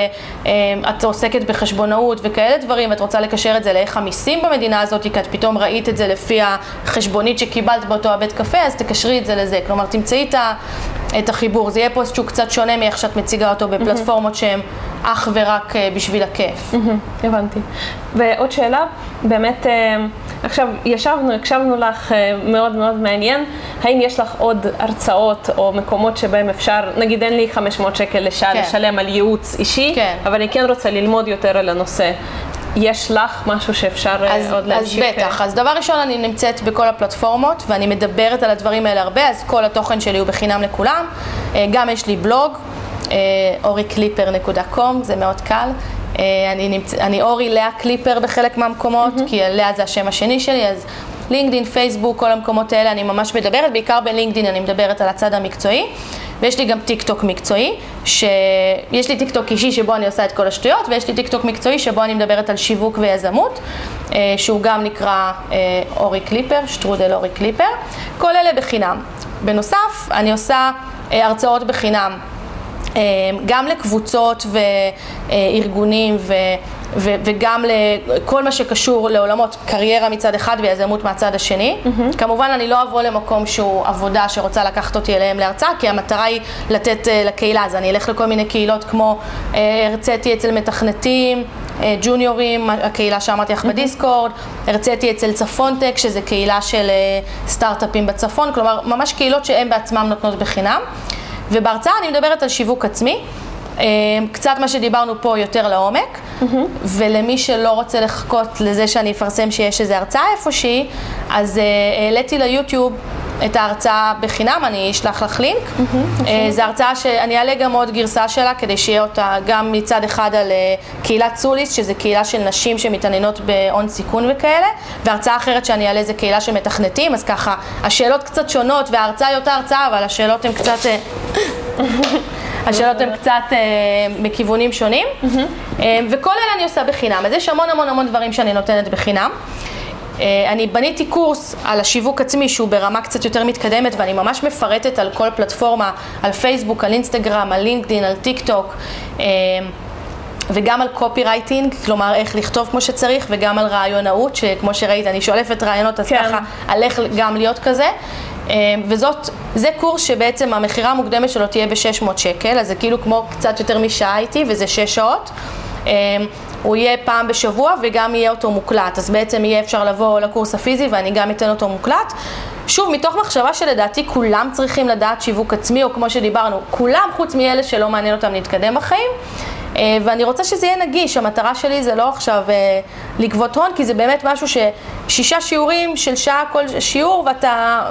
אה, את עוסקת בחשבונאות וכאלה דברים, ואת רוצה לקשר את זה לאיך המיסים במדינה הזאת, כי את פתאום ראית את זה לפי החשבונית שקיבלת באותו הבית קפה, אז תקשרי את זה לזה. כלומר, תמצאי את, את החיבור. זה יהיה פוסט שהוא קצת שונה מאיך שאת מציגה אותו בפלטפורמות שהן אך ורק אה, בשביל הכיף. מהמם, הבנתי. ועוד שאלה, באמת, אה, עכשיו ישבנו, הקשבנו לך אה, מאוד מאוד מעניין, האם יש לך עוד הרצאות או מקומות שבהם אפשר, נגיד אין לי 500 שקל לשעה כן. לשלם על ייעוץ אישי, כן. אבל אני כן רוצה ללמוד יותר על הנושא. יש לך משהו שאפשר אה, אז, עוד אז להמשיך? בטח, אז דבר ראשון אני נמצאת בכל הפלטפורמות ואני מדברת על הדברים האלה הרבה, אז כל התוכן שלי הוא בחינם לכולם. אה, גם יש לי בלוג, אה, אוריקליפר.com, זה מאוד קל. אה, אני, נמצ... אני אורי לאה קליפר בחלק מהמקומות, כי לאה זה השם השני שלי, אז לינקדין, פייסבוק, כל המקומות האלה אני ממש מדברת, בעיקר בלינקדין אני מדברת על הצד המקצועי. ויש לי גם טיק טוק מקצועי, שיש לי טיק טוק אישי שבו אני עושה את כל השטויות, ויש לי טיק טוק מקצועי שבו אני מדברת על שיווק ויזמות, אה, שהוא גם נקרא אה, אורי קליפר, שטרודל אורי קליפר, כל אלה בחינם. בנוסף, אני עושה הרצאות בחינם גם לקבוצות וארגונים ו... ו- וגם לכל מה שקשור לעולמות קריירה מצד אחד ויזמות מהצד השני. Mm-hmm. כמובן, אני לא אבוא למקום שהוא עבודה שרוצה לקחת אותי אליהם להרצאה, כי המטרה היא לתת uh, לקהילה, אז אני אלך לכל מיני קהילות כמו uh, הרציתי אצל מתכנתים, uh, ג'וניורים, הקהילה שאמרתי לך mm-hmm. בדיסקורד, הרציתי אצל צפונטק, שזה קהילה של uh, סטארט-אפים בצפון, כלומר, ממש קהילות שהן בעצמן נותנות בחינם. ובהרצאה אני מדברת על שיווק עצמי. אה, קצת מה שדיברנו פה יותר לעומק, mm-hmm. ולמי שלא רוצה לחכות לזה שאני אפרסם שיש איזו הרצאה איפושהי, אז uh, העליתי ליוטיוב את ההרצאה בחינם, אני אשלח לך לינק. Mm-hmm. Uh, זו הרצאה שאני אעלה גם עוד גרסה שלה, כדי שיהיה אותה גם מצד אחד על uh, קהילת סוליס, שזה קהילה של נשים שמתעניינות בהון סיכון וכאלה, והרצאה אחרת שאני אעלה זה קהילה של מתכנתים, אז ככה, השאלות קצת שונות, וההרצאה היא אותה הרצאה, אבל השאלות הן קצת... Uh, השאלות הן קצת אה, בכיוונים שונים, אה, וכל אלה אני עושה בחינם. אז יש המון המון המון דברים שאני נותנת בחינם. אה, אני בניתי קורס על השיווק עצמי שהוא ברמה קצת יותר מתקדמת ואני ממש מפרטת על כל פלטפורמה, על פייסבוק, על אינסטגרם, על לינקדין, על טיק טוק. אה, וגם על קופי רייטינג, כלומר איך לכתוב כמו שצריך, וגם על רעיונאות, שכמו שראית, אני שולפת רעיונות, אז כן. ככה, על איך גם להיות כזה. אה, וזאת, זה קורס שבעצם המכירה המוקדמת שלו תהיה ב-600 שקל, אז זה כאילו כמו קצת יותר משעה איתי, וזה 6 שעות. הוא יהיה פעם בשבוע וגם יהיה אותו מוקלט, אז בעצם יהיה אפשר לבוא לקורס הפיזי ואני גם אתן אותו מוקלט. שוב, מתוך מחשבה שלדעתי כולם צריכים לדעת שיווק עצמי, או כמו שדיברנו, כולם חוץ מאלה שלא מעניין אותם להתקדם בחיים. אה, ואני רוצה שזה יהיה נגיש, המטרה שלי זה לא עכשיו אה, לגבות הון, כי זה באמת משהו ששישה שיעורים של שעה כל שיעור ואתה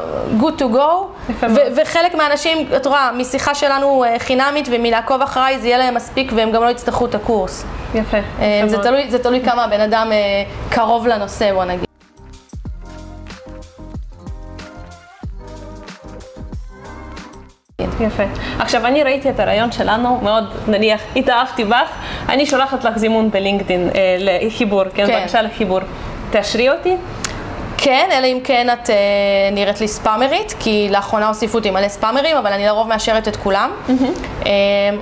good to go, ו- וחלק מהאנשים, את רואה, משיחה שלנו אה, חינמית ומלעקוב אחריי זה יהיה להם מספיק והם גם לא יצטרכו את הקורס. יפה. זה תלוי, זה תלוי כמה הבן אדם קרוב לנושא, בוא נגיד. יפה. עכשיו, אני ראיתי את הרעיון שלנו, מאוד, נניח, התאהבתי בך, אני שולחת לך זימון בלינקדאין אה, לחיבור, כן, כן, בבקשה לחיבור. תאשרי אותי? כן, אלא אם כן את אה, נראית לי ספאמרית, כי לאחרונה הוסיפו אותי מלא ספאמרים, אבל אני לרוב מאשרת את כולם. Mm-hmm. אה,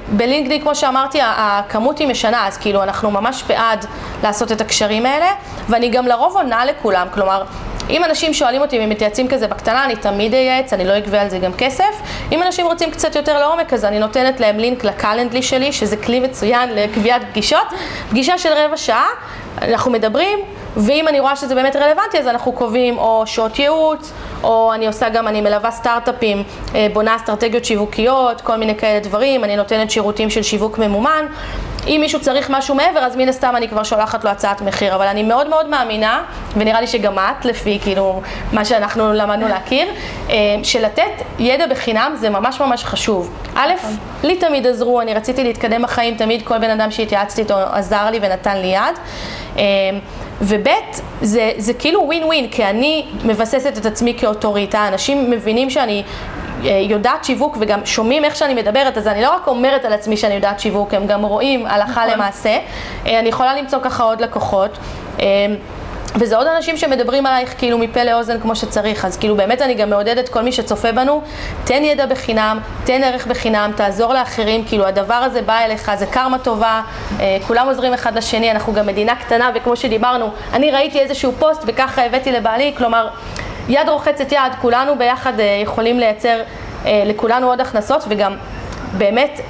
בלינקדאין, כמו שאמרתי, הכמות היא משנה, אז כאילו אנחנו ממש בעד לעשות את הקשרים האלה, ואני גם לרוב עונה לכולם, כלומר, אם אנשים שואלים אותי אם הם מתייעצים כזה בקטנה, אני תמיד אייעץ, אני לא אגבה על זה גם כסף. אם אנשים רוצים קצת יותר לעומק, אז אני נותנת להם לינק לקלנדלי שלי, שזה כלי מצוין לקביעת פגישות. פגישה של רבע שעה, אנחנו מדברים, ואם אני רואה שזה באמת רלוונטי, אז אנחנו קובעים או שעות ייעוץ, או אני עושה גם, אני מלווה סטארט-אפים, אה, בונה אסטרטגיות שיווקיות, כל מיני כאלה דברים, אני נותנת שירותים של שיווק ממומן. אם מישהו צריך משהו מעבר, אז מן הסתם אני כבר שולחת לו הצעת מחיר, אבל אני מאוד מאוד מאמינה, ונראה לי שגם את, לפי כאילו מה שאנחנו למדנו להכיר, אה, שלתת ידע בחינם זה ממש ממש חשוב. א', לי תמיד עזרו, אני רציתי להתקדם בחיים, תמיד כל בן אדם שהתייעצתי איתו עזר לי ונתן לי יד. אה, וב' זה, זה כאילו ווין ווין, כי אני מבססת את עצמי כאוטוריטה, אנשים מבינים שאני יודעת שיווק וגם שומעים איך שאני מדברת, אז אני לא רק אומרת על עצמי שאני יודעת שיווק, הם גם רואים הלכה נכון. למעשה. אה, אני יכולה למצוא ככה עוד לקוחות. אה, וזה עוד אנשים שמדברים עלייך כאילו מפה לאוזן כמו שצריך, אז כאילו באמת אני גם מעודדת כל מי שצופה בנו, תן ידע בחינם, תן ערך בחינם, תעזור לאחרים, כאילו הדבר הזה בא אליך, זה קרמה טובה, אה, כולם עוזרים אחד לשני, אנחנו גם מדינה קטנה וכמו שדיברנו, אני ראיתי איזשהו פוסט וככה הבאתי לבעלי, כלומר יד רוחצת יד, כולנו ביחד אה, יכולים לייצר אה, לכולנו עוד הכנסות וגם באמת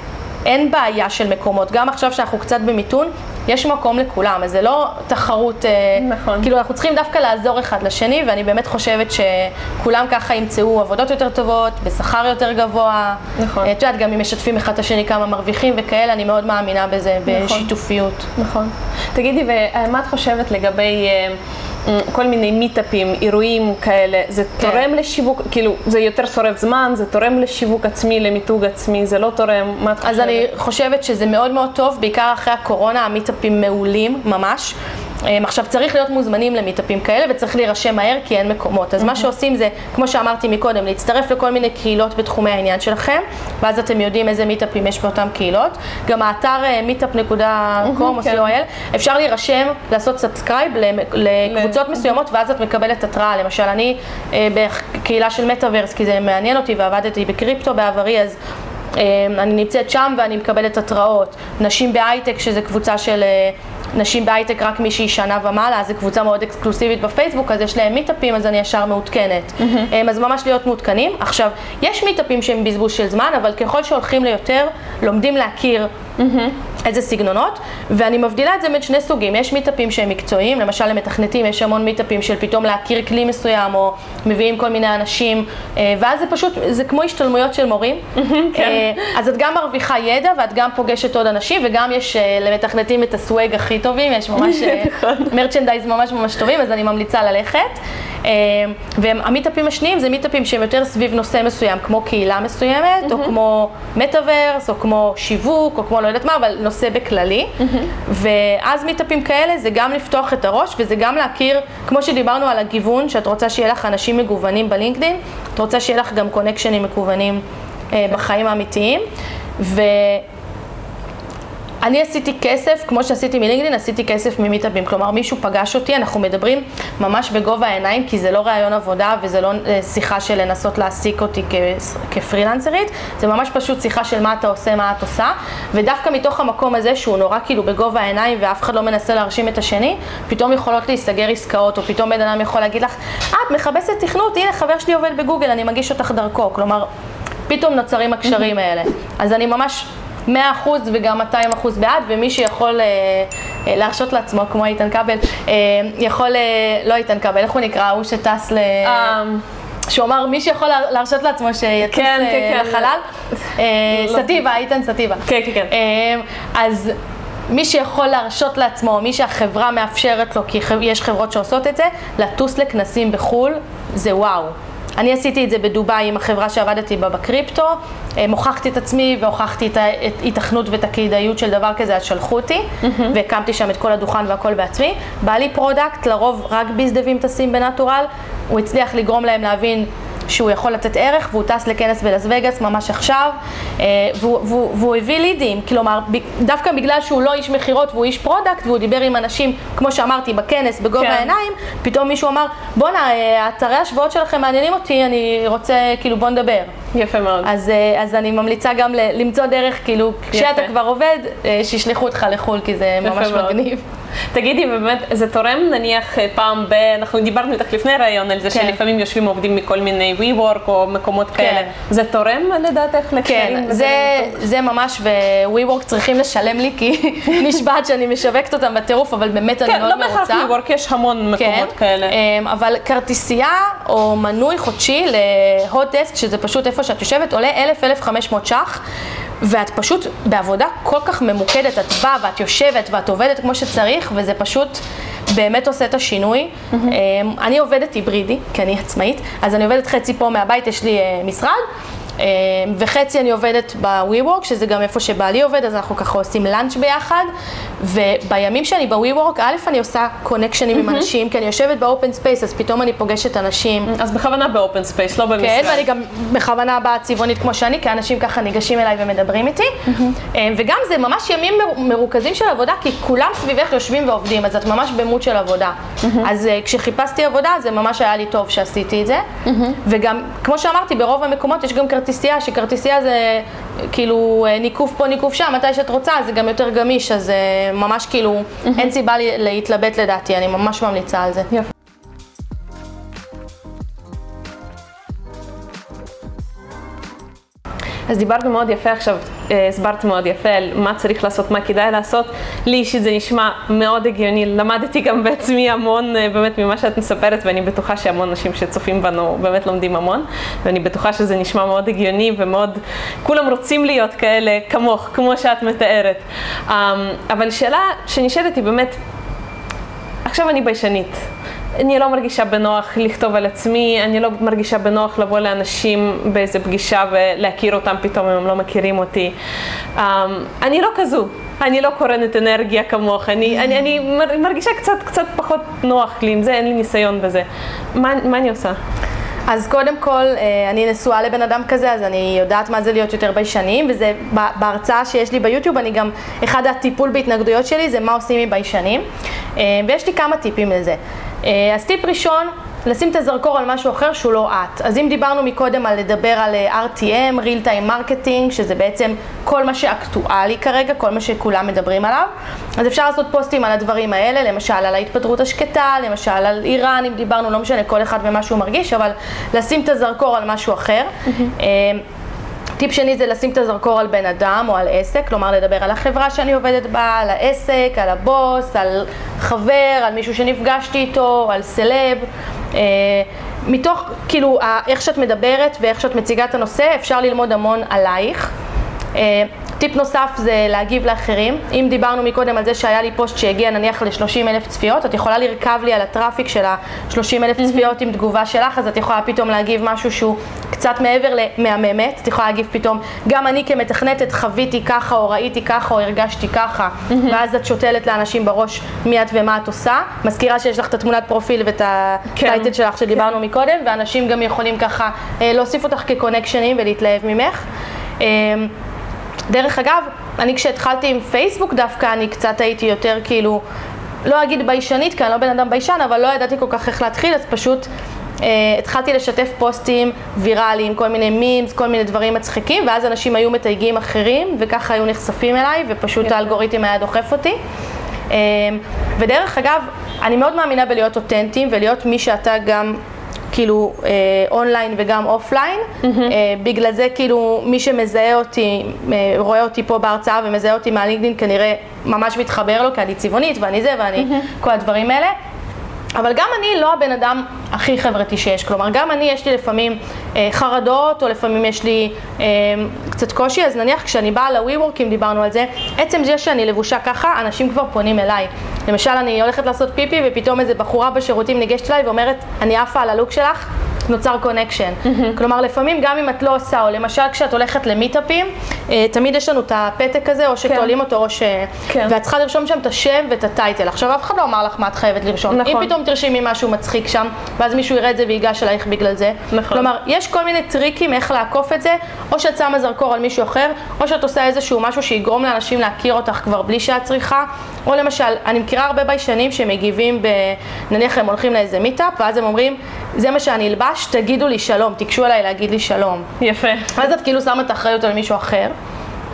אין בעיה של מקומות, גם עכשיו שאנחנו קצת במיתון, יש מקום לכולם, אז זה לא תחרות, אה, נכון. כאילו אנחנו צריכים דווקא לעזור אחד לשני, ואני באמת חושבת שכולם ככה ימצאו עבודות יותר טובות, בשכר יותר גבוה. נכון. את יודעת, גם אם משתפים אחד את השני כמה מרוויחים וכאלה, אני מאוד מאמינה בזה, נכון. בשיתופיות. נכון. תגידי, ומה את חושבת לגבי... כל מיני מיטאפים, אירועים כאלה, זה כן. תורם לשיווק, כאילו, זה יותר שורף זמן, זה תורם לשיווק עצמי, למיתוג עצמי, זה לא תורם, מה את חושבת? אז אני חושבת שזה מאוד מאוד טוב, בעיקר אחרי הקורונה, המיטאפים מעולים, ממש. אמ, עכשיו צריך להיות מוזמנים למיטאפים כאלה וצריך להירשם מהר כי אין מקומות. אז מה שעושים זה, כמו שאמרתי מקודם, להצטרף לכל מיני קהילות בתחומי העניין שלכם, ואז אתם יודעים איזה מיטאפים יש באותן קהילות. גם האתר meetup.com או כן. co.il, אפשר להירשם, לעשות subscribe לקבוצות מסוימות ואז את מקבלת התראה. למשל, אני אה, בקהילה של מטאוורס, כי זה מעניין אותי ועבדתי בקריפטו בעברי, אז אמ, אני נמצאת שם ואני מקבלת התראות. נשים בהייטק, שזה קבוצה של אה, נשים בהייטק רק מי שהיא שנה ומעלה, אז זו קבוצה מאוד אקסקלוסיבית בפייסבוק, אז יש להם מיטאפים, אז אני ישר מעודכנת. Mm-hmm. אז ממש להיות מעודכנים. עכשיו, יש מיטאפים שהם בזבוז של זמן, אבל ככל שהולכים ליותר, לומדים להכיר Mm-hmm. איזה סגנונות, ואני מבדילה את זה בין שני סוגים, יש מיטאפים שהם מקצועיים, למשל למתכנתים יש המון מיטאפים של פתאום להכיר כלי מסוים, או מביאים כל מיני אנשים, אה, ואז זה פשוט, זה כמו השתלמויות של מורים, mm-hmm, כן. אה, אז את גם מרוויחה ידע, ואת גם פוגשת עוד אנשים, וגם יש אה, למתכנתים את הסוואג הכי טובים, יש ממש מרצ'נדייז ממש ממש טובים, אז אני ממליצה ללכת. והמיטאפים השניים זה מיטאפים שהם יותר סביב נושא מסוים, כמו קהילה מסוימת, או כמו מטאוורס, או כמו שיווק, או כמו לא יודעת מה, אבל נושא בכללי. ואז מיטאפים כאלה זה גם לפתוח את הראש, וזה גם להכיר, כמו שדיברנו על הגיוון, שאת רוצה שיהיה לך אנשים מגוונים בלינקדאין, את רוצה שיהיה לך גם קונקשנים מקוונים אה, בחיים האמיתיים. ו... אני עשיתי כסף, כמו שעשיתי מלינקדאין, עשיתי כסף ממיטאבים. כלומר, מישהו פגש אותי, אנחנו מדברים ממש בגובה העיניים, כי זה לא ראיון עבודה וזה לא אה, שיחה של לנסות להעסיק אותי כפרילנסרית, זה ממש פשוט שיחה של מה אתה עושה, מה את עושה, ודווקא מתוך המקום הזה, שהוא נורא כאילו בגובה העיניים ואף אחד לא מנסה להרשים את השני, פתאום יכולות להיסגר עסקאות, או פתאום בן אדם יכול להגיד לך, את מכבסת תכנות, הנה חבר שלי עובד בגוגל, אני מגיש אותך דרכו. כלומר, פתאום נוצרים הקשרים האלה. אז אני ממש 100% וגם 200% בעד, ומי שיכול אה, אה, להרשות לעצמו, כמו איתן כבל, אה, יכול, אה, לא איתן כבל, איך הוא נקרא? הוא שטס ל... Um... שהוא אמר, מי שיכול לה- להרשות לעצמו שיטוס כן, אה, כן, כן. לחלל, אה, לא. סטיבה, איתן סטיבה. כן, כן, כן. אה, אז מי שיכול להרשות לעצמו, מי שהחברה מאפשרת לו, כי יש חברות שעושות את זה, לטוס לכנסים בחו"ל, זה וואו. אני עשיתי את זה בדובאי עם החברה שעבדתי בה בקריפטו, אה, הוכחתי את עצמי והוכחתי את ההיתכנות ואת הכדאיות של דבר כזה, אז שלחו אותי, והקמתי שם את כל הדוכן והכל בעצמי. בעלי product, לרוב רק BizDev ים טסים ב natural, הוא הצליח לגרום להם להבין שהוא יכול לתת ערך, והוא טס לכנס בלאס וגאס ממש עכשיו, אה, והוא, והוא, והוא הביא לידים, כלומר, דווקא בגלל שהוא לא איש מכירות והוא איש product, והוא דיבר עם אנשים, כמו שאמרתי, בכנס, בגובה כן. העיניים, פתאום מישהו אמר, בואנה, אה, אתרי השוואות שלכם מעניינים אותי, אני רוצה, כאילו, בוא נדבר. יפה מאוד. אז, אה, אז אני ממליצה גם ל- למצוא דרך, כאילו, כשאתה כבר עובד, אה, שישלחו אותך לחו"ל, כי זה ממש מאוד. מגניב. תגידי, באמת, זה תורם נניח אה, פעם ב... אנחנו דיברנו איתך לפני ראיון על זה כן. שלפעמים יושבים עובדים מכל מיני WeWork או מקומות כאלה. זה תורם לדעתך לקשרים? כן, זה, זה ממש, ו-WeWork צריכים לשלם לי, כי נשבעת שאני משווקת אותם בטירוף, אבל באמת אני כן, מאוד לא בהכרח מרוצה. WeWork, יש המון מקומות כאלה. אמ, אבל כרטיסייה או מנוי חודשי להוט דסק, שזה פשוט איפה שאת יושבת, עולה 1,000-1,500 ש"ח. ואת פשוט בעבודה כל כך ממוקדת, את באה ואת יושבת ואת עובדת כמו שצריך, וזה פשוט באמת עושה את השינוי. אמ, אני עובדת היברידי, כי אני עצמאית, אז אני עובדת חצי פה מהבית, יש לי אה, משרד. אמ, וחצי אני עובדת ב-WeWork, שזה גם איפה שבעלי עובד, אז אנחנו ככה עושים lunch ביחד. ובימים שאני ב-WeWork, א', אני עושה connection ים עם אנשים, כי אני יושבת ב open space, אז פתאום אני פוגשת אנשים. אז בכוונה ב open space, לא במשרד. כן, ואני גם בכוונה באה צבעונית כמו שאני, כי אנשים ככה ניגשים אליי ומדברים איתי. אה, וגם זה ממש ימים מר- מרוכזים של עבודה, כי כולם סביבך יושבים ועובדים, אז את ממש ב mode של עבודה. אז אה, כשחיפשתי עבודה, זה ממש היה לי טוב שעשיתי את זה. וגם, כמו שאמרתי, ברוב המקומות יש גם כרטיסייה, שכרטיסייה זה כאילו אה, ניקוף פה, ניקוף שם, מתי שאת רוצה, זה גם יותר גמיש, אז אה, ממש כאילו, אין סיבה להתלבט לדעתי, אני ממש ממליצה על זה. יפה. אז דיברנו מאוד יפה עכשיו, אה, הסברת מאוד יפה על מה צריך לעשות, מה כדאי לעשות. לי אישית זה נשמע מאוד הגיוני, למדתי גם בעצמי המון אה, באמת ממה שאת מספרת, ואני בטוחה שהמון אנשים שצופים בנו באמת לומדים המון, ואני בטוחה שזה נשמע מאוד הגיוני ומאוד, כולם רוצים להיות כאלה כמוך, כמו שאת מתארת. אה, אבל שאלה שנשאלת היא באמת, עכשיו אני ביישנית. אני לא מרגישה בנוח לכתוב על עצמי, אני לא מרגישה בנוח לבוא לאנשים באיזה פגישה ולהכיר אותם פתאום אם הם לא מכירים אותי. Um, אני לא כזו, אני לא קורנת אנרגיה כמוך, אני, אני, אני מר- מרגישה קצת, קצת פחות נוח לי עם זה, אין לי ניסיון בזה. מה, מה אני עושה? אז קודם כל, אה, אני נשואה לבן אדם כזה, אז אני יודעת מה זה להיות יותר ביישנים, וזה בהרצאה שיש לי ביוטיוב, אני גם, אחד הטיפול בהתנגדויות שלי זה מה עושים עם ביישנים, אה, ויש לי כמה טיפים לזה. אה, אז טיפ ראשון, לשים את הזרקור על משהו אחר שהוא לא את. אז אם דיברנו מקודם על לדבר על אה, RTM, real time marketing, שזה בעצם כל מה שאקטואלי כרגע, כל מה שכולם מדברים עליו, אז אפשר לעשות פוסטים על הדברים האלה, למשל על ההתפטרות השקטה, למשל על איראן, אם דיברנו, לא משנה, כל אחד ומה שהוא מרגיש, אבל לשים את הזרקור על משהו אחר. אה, טיפ שני זה לשים את הזרקור על בן אדם או על עסק, כלומר לדבר על החברה שאני עובדת בה, על העסק, על הבוס, על חבר, על מישהו שנפגשתי איתו, על סלב. אה, מתוך, כאילו, איך שאת מדברת ואיך שאת מציגה את הנושא, אפשר ללמוד המון עלייך. טיפ נוסף זה להגיב לאחרים. אם דיברנו מקודם על זה שהיה לי פוסט שהגיע נניח ל-30 אלף צפיות, את יכולה לרכב לי על ה traffic של ה-30 אלף צפיות עם תגובה שלך, אז את יכולה פתאום להגיב משהו שהוא קצת מעבר למהממת. את יכולה להגיב פתאום, גם אני כמתכנתת חוויתי ככה, או ראיתי ככה, או הרגשתי ככה, ואז את שותלת לאנשים בראש מי את ומה את עושה. מזכירה שיש לך את התמונת פרופיל ואת ה title שלך שדיברנו מקודם, ואנשים גם יכולים ככה אה, להוסיף אותך כקונקשנים ולהתלהב ממך. דרך אגב, אני כשהתחלתי עם פייסבוק דווקא, אני קצת הייתי יותר כאילו, לא אגיד ביישנית, כי אני לא בן אדם ביישן, אבל לא ידעתי כל כך איך להתחיל, אז פשוט אה, התחלתי לשתף פוסטים ויראליים, כל מיני מימס, כל מיני דברים מצחיקים, ואז אנשים היו מתייגים אחרים, וככה היו נחשפים אליי, ופשוט יפה. האלגוריתם היה דוחף אותי. אה, ודרך אגב, אני מאוד מאמינה בלהיות אותנטיים ולהיות מי שאתה גם כאילו אה, אונליין וגם offline. אה, בגלל זה כאילו מי שמזהה אותי, אה, רואה אותי פה בהרצאה ומזהה אותי מהלינקדאין כנראה ממש מתחבר לו, כי אני צבעונית ואני זה ואני כל הדברים האלה. אבל גם אני לא הבן אדם הכי חברתי שיש. כלומר, גם אני, יש לי לפעמים אה, חרדות, או לפעמים יש לי אה, קצת קושי, אז נניח כשאני באה ל-WeWork, אם דיברנו על זה, עצם זה שאני לבושה ככה, אנשים כבר פונים אליי. למשל, אני הולכת לעשות פיפי, ופתאום איזה בחורה בשירותים ניגשת אליי ואומרת, אני עפה על הלוק שלך, נוצר connection. Mm-hmm. כלומר, לפעמים גם אם את לא עושה, או למשל כשאת הולכת למיטאפים, אה, תמיד יש לנו את הפתק הזה, או שתולים אותו, או ש... כן. ואת צריכה לרשום שם את השם ואת ה title. עכשיו, אף אחד לא אמר לך מה את חייבת לרשום. נכון. אם פתאום תרשמי משהו מצחיק שם, ואז מישהו יראה את זה וייגש אלייך בגלל זה. נכון. כלומר, יש כל מיני טריקים איך לעקוף את זה, או שאת שמה זרקור על מישהו אחר, או שאת עושה איזשהו משהו שיגרום לאנשים להכיר אותך כבר בלי שאת צריכה, או למשל, אני מכירה הרבה ביישנים שמגיבים, ב... נניח הם הולכים לאיזה meetup, ואז הם אומרים, זה מה שאני אלבש, תגידו לי שלום, תיגשו אליי להגיד לי שלום. יפה. אז את כאילו שמה את האחריות על מישהו אחר.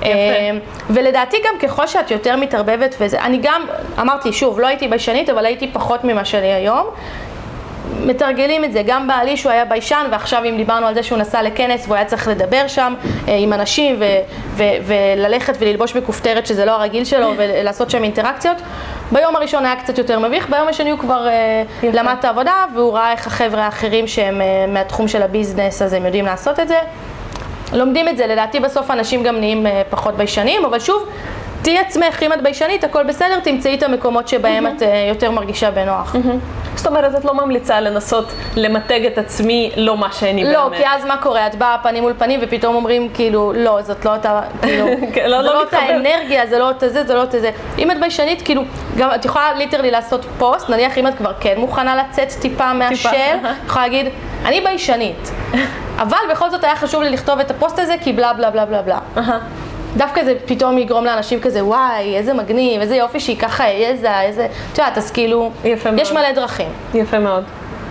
יפה. אה, ולדעתי גם ככל שאת יותר מתערבבת וזה, אני גם, אמרתי שוב, לא הייתי ביישנית, אבל הייתי פחות ממה שאני היום. מתרגלים את זה, גם בעלי שהוא היה ביישן ועכשיו אם דיברנו על זה שהוא נסע לכנס והוא היה צריך לדבר שם אה, עם אנשים ו- ו- וללכת וללבוש בכופתרת שזה לא הרגיל שלו ולעשות שם אינטראקציות, ביום הראשון היה קצת יותר מביך, ביום השני הוא כבר אה. למד את העבודה והוא ראה איך החבר'ה האחרים שהם אה, מהתחום של הביזנס אז הם יודעים לעשות את זה. לומדים את זה, לדעתי בסוף אנשים גם נהיים אה, פחות ביישנים, אבל שוב, תהיי עצמך, אם את ביישנית, הכל בסדר, תמצאי את המקומות שבהם את אה, יותר מרגישה בנוח. זאת אומרת, את לא ממליצה לנסות למתג את עצמי לא מה שאני באמת. לא, כי אז מה קורה? את באה פנים מול פנים ופתאום אומרים כאילו, לא, זאת לא אותה, כאילו, כן, לא- זה לא לא אותה מתחבר. אנרגיה, זה לא אותה זה, זה לא אותה זה. אם את ביישנית, כאילו, גם את יכולה literally לעשות פוסט, נניח אם את כבר כן מוכנה לצאת טיפה מה shell. את יכולה להגיד, אני ביישנית. אבל בכל זאת היה חשוב לי לכתוב את הפוסט הזה, כי בלה בלה בלה בלה בלה. דווקא זה פתאום יגרום לאנשים כזה, וואי, איזה מגניב, איזה יופי שהיא ככה העזה, איזה... את יודעת, אז כאילו, יפה מאוד. יש מלא דרכים. יפה מאוד.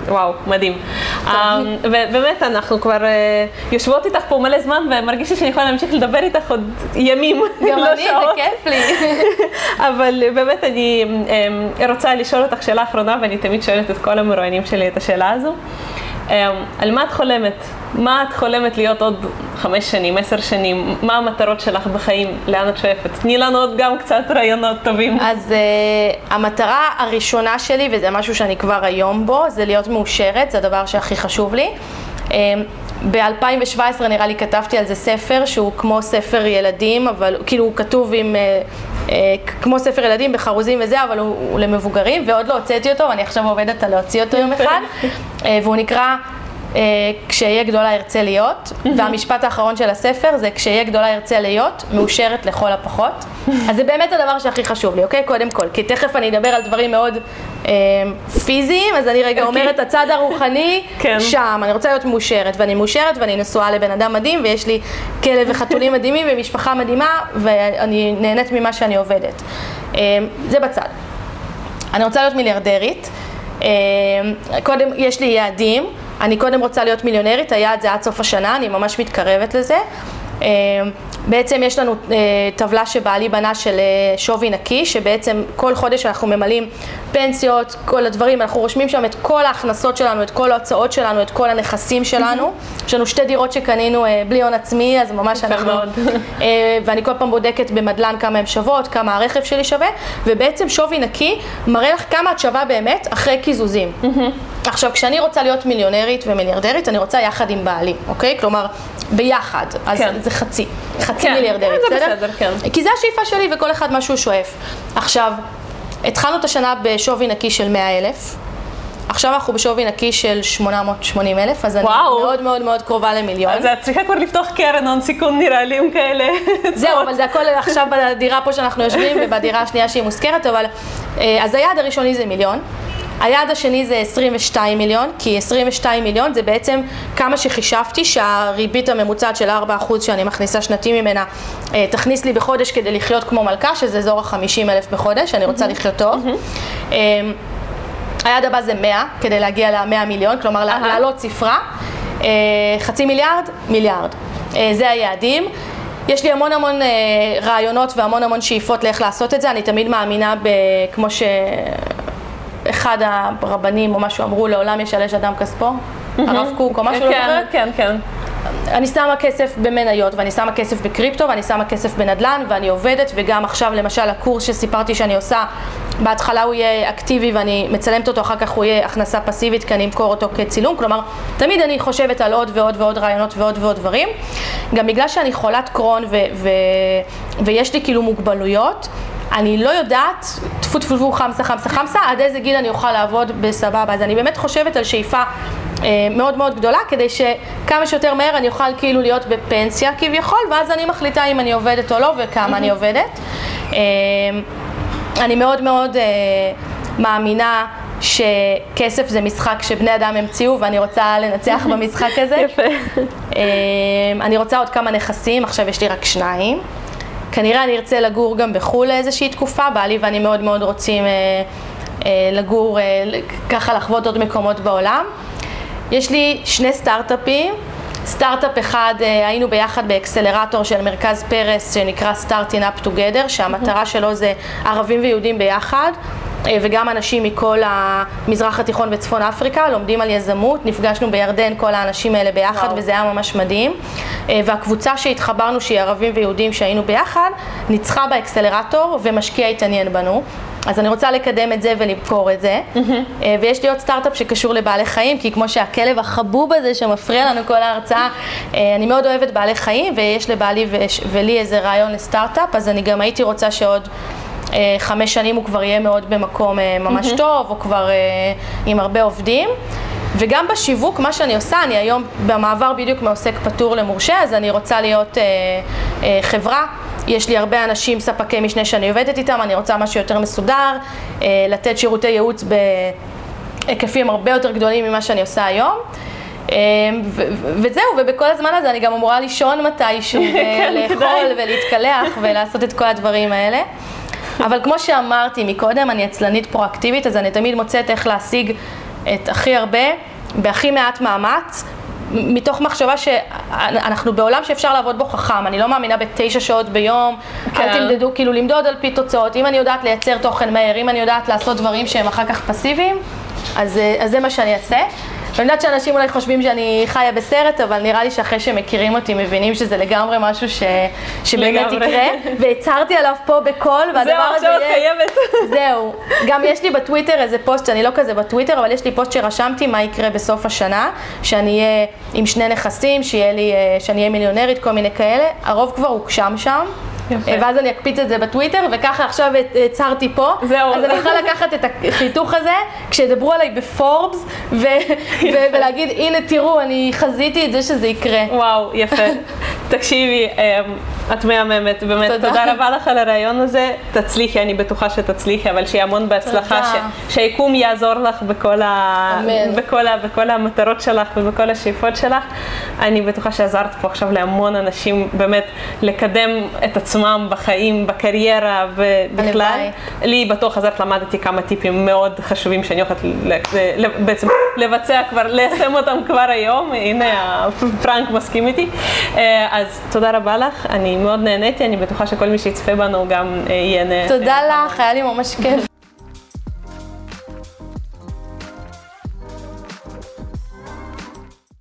וואו, מדהים. אמ, ובאמת, אנחנו כבר אה, יושבות איתך פה מלא זמן, ומרגיש לי שאני יכולה להמשיך לדבר איתך עוד ימים, גם לא אני, זה. כיף לי. אבל באמת אני אמ, רוצה לשאול אותך שאלה אחרונה, ואני תמיד שואלת את כל המרואיינים שלי את השאלה הזו. אמ, על מה את חולמת? מה את חולמת להיות עוד חמש שנים, עשר שנים? מה המטרות שלך בחיים? לאן את שואפת? תני לנו עוד גם קצת רעיונות טובים. אז uh, המטרה הראשונה שלי, וזה משהו שאני כבר היום בו, זה להיות מאושרת, זה הדבר שהכי חשוב לי. Um, ב-2017 נראה לי כתבתי על זה ספר שהוא כמו ספר ילדים, אבל כאילו הוא כתוב עם, uh, uh, כמו ספר ילדים בחרוזים וזה, אבל הוא, הוא למבוגרים, ועוד לא הוצאתי אותו, ואני עכשיו עובדת על להוציא אותו יום אחד, uh, והוא נקרא... Uh, כשאהיה גדולה ארצה להיות, והמשפט האחרון של הספר זה כשאהיה גדולה ארצה להיות, מאושרת לכל הפחות. אז זה באמת הדבר שהכי חשוב לי, אוקיי? קודם כל, כי תכף אני אדבר על דברים מאוד אה, פיזיים, אז אני רגע אוקיי. אומרת, הצד הרוחני, כן. שם, אני רוצה להיות מאושרת, ואני מאושרת ואני נשואה לבן אדם מדהים, ויש לי כלב וחתולים מדהימים ומשפחה מדהימה, ואני נהנית ממה שאני עובדת. אה, זה בצד. אני רוצה להיות מיליארדרית. אה, קודם, יש לי יעדים. אני קודם רוצה להיות מיליונרית, היעד זה עד סוף השנה, אני ממש מתקרבת לזה. בעצם יש לנו אה, טבלה שבעלי בנה של אה, שווי נקי, שבעצם כל חודש אנחנו ממלאים פנסיות, כל הדברים, אנחנו רושמים שם את כל ההכנסות שלנו, את כל ההוצאות שלנו, את כל הנכסים שלנו. יש לנו שתי דירות שקנינו אה, בלי הון עצמי, אז ממש אנחנו... אה, ואני כל פעם בודקת במדלן כמה הן שוות, כמה הרכב שלי שווה, ובעצם שווי נקי מראה לך כמה את שווה באמת אחרי קיזוזים. עכשיו, כשאני רוצה להיות מיליונרית ומיליארדרית, אני רוצה יחד עם בעלי, אוקיי? כלומר, ביחד. אז כן. זה חצי, חצי כן, מיליארדרית, זה בסדר? בסדר, כן. כי זה השאיפה שלי וכל אחד מה שהוא שואף. עכשיו, התחלנו את השנה בשווי נקי של 100 אלף. עכשיו אנחנו בשווי נקי של 880 אלף, אז אני וואו. מאוד מאוד מאוד קרובה למיליון. אז את צריכה כבר לפתוח קרן הון סיכון נראה לי עם כאלה. זהו, אבל זה הכל עכשיו בדירה פה שאנחנו יושבים ובדירה השנייה שהיא מושכרת, אבל... אה, אז היעד הראשוני זה מיליון. היעד השני זה 22 מיליון, כי 22 מיליון זה בעצם כמה שחישבתי שהריבית הממוצעת של 4% שאני מכניסה שנתי ממנה אה, תכניס לי בחודש כדי לחיות כמו מלכה, שזה אזור ה-50 אלף בחודש, אני רוצה לחיות טוב. אה, היעד הבא זה 100, כדי להגיע ל-100 מיליון, כלומר אהה. לעלות ספרה. אה, חצי מיליארד, מיליארד. אה, זה היעדים. יש לי המון המון רעיונות והמון המון שאיפות לאיך לעשות את זה. אני תמיד מאמינה ב... כמו שאחד הרבנים או משהו אמרו, לעולם ישלש אדם כספו, הרב קוק או משהו, לא כן, זוכרת. כן, כן. אני שמה כסף במניות, ואני שמה כסף בקריפטו, ואני שמה כסף בנדל"ן, ואני עובדת, וגם עכשיו למשל הקורס שסיפרתי שאני עושה, בהתחלה הוא יהיה אקטיבי ואני מצלמת אותו, אחר כך הוא יהיה הכנסה פסיבית, כי אני אמכור אותו כצילום, כלומר, תמיד אני חושבת על עוד ועוד ועוד רעיונות ועוד ועוד דברים. גם בגלל שאני חולת קרון ו- ו- ויש לי כאילו מוגבלויות, אני לא יודעת, טפו טפו טפו חמסה חמסה חמסה, עד איזה גיל אני אוכל לעבוד בסבבה. אז אני באמת חושבת על שאיפה אה, מאוד מאוד גדולה, כדי שכמה שיותר מהר אני אוכל כאילו להיות בפנסיה כביכול, ואז אני מחליטה אם אני עובדת או לא וכמה אני עובדת. אה, אני מאוד מאוד אה, מאמינה שכסף זה משחק שבני אדם המציאו ואני רוצה לנצח במשחק הזה. יפה. אה, אני רוצה עוד כמה נכסים, עכשיו יש לי רק שניים. כנראה אני ארצה לגור גם בחו"ל לאיזושהי תקופה, בעלי ואני מאוד מאוד רוצים אה, אה, לגור, אה, ככה לחוות עוד מקומות בעולם. יש לי שני סטארט-אפים, סטארט-אפ אחד, אה, היינו ביחד באקסלרטור של מרכז פרס שנקרא Starting Up Together, שהמטרה שלו זה ערבים ויהודים ביחד. אה, וגם אנשים מכל המזרח התיכון וצפון אפריקה לומדים על יזמות, נפגשנו בירדן כל האנשים האלה ביחד וואו. וזה היה ממש מדהים. אה, והקבוצה שהתחברנו, שהיא ערבים ויהודים שהיינו ביחד, ניצחה באקסלרטור ומשקיע התעניין בנו. אז אני רוצה לקדם את זה ולמכור את זה. אה, ויש לי עוד סטארט-אפ שקשור לבעלי חיים, כי כמו שהכלב החבוב הזה שמפריע לנו כל ההרצאה, אה, אני מאוד אוהבת בעלי חיים, ויש לבעלי ולי איזה רעיון לסטארט-אפ, אז אני גם הייתי רוצה שעוד... אה, חמש שנים הוא כבר יהיה מאוד במקום ממש טוב, או כבר עם הרבה עובדים. וגם בשיווק, מה שאני עושה, אני היום במעבר בדיוק מעוסק פטור למורשה, אז אני רוצה להיות אה, אה, חברה. יש לי הרבה אנשים, ספקי משנה שאני עובדת איתם, אני רוצה משהו יותר מסודר, אה, לתת שירותי ייעוץ בהיקפים הרבה יותר גדולים ממה שאני עושה היום. אה, ו- וזהו, ובכל הזמן הזה אני גם אמורה לישון מתישהו, כן, ולאכול כדאי. ולהתקלח ולעשות את כל הדברים האלה. אבל כמו שאמרתי מקודם, אני עצלנית פרואקטיבית, אז אני תמיד מוצאת איך להשיג את הכי הרבה, בהכי מעט מאמץ, מתוך מחשבה שאנחנו בעולם שאפשר לעבוד בו חכם, אני לא מאמינה בתשע שעות ביום, כן. אל תמדדו, כאילו למדוד על פי תוצאות, אם אני יודעת לייצר תוכן מהר, אם אני יודעת לעשות דברים שהם אחר כך פסיביים, אז, אה, אז זה מה שאני אעשה. ואני יודעת שאנשים אולי חושבים שאני חיה בסרט, אבל נראה לי שאחרי שמכירים אותי מבינים שזה לגמרי משהו ש... שבאמת לגמרי. יקרה, והצהרתי עליו פה בקול, והדבר זהו, הזה עכשיו את יהיה... חייבת. זהו. גם יש לי בטוויטר איזה פוסט, שאני לא כזה בטוויטר, אבל יש לי פוסט שרשמתי מה יקרה בסוף השנה, שאני אהיה עם שני נכסים, לי, אה, שאני אהיה מיליונרית, כל מיני כאלה. הרוב כבר הוגשם שם. יפה. ואז אני אקפיץ את זה בטוויטר, וככה עכשיו הצהרתי פה. זהו. אז אני יכולה לקחת את החיתוך הזה, כשידברו עליי בפורבס, ו- ו- ולהגיד, הנה תראו, אני חזיתי את זה שזה יקרה. וואו, יפה. תקשיבי, אמ, את מהממת, באמת, תודה. תודה רבה לך על הרעיון הזה. תצליחי, אני בטוחה שתצליחי, אבל שיהיה המון בהצלחה. ש- שהיקום יעזור לך בכל, ה... בכל, ה... בכל המטרות שלך ובכל השאיפות שלך. אני בטוחה שעזרת פה עכשיו להמון אנשים באמת לקדם את עצמם בחיים, בקריירה ובכלל. הלוואי. לי בטוח עזרת, למדתי כמה טיפים מאוד חשובים שאני הולכת בעצם לבצע כבר, ליישם אותם כבר היום, הנה פרנק מסכים איתי. אה, אז תודה רבה לך, אני מאוד נהניתי, אני בטוחה שכל מי שיצפה בנו גם אה, ייהנה. תודה לך, היה לי ממש כיף.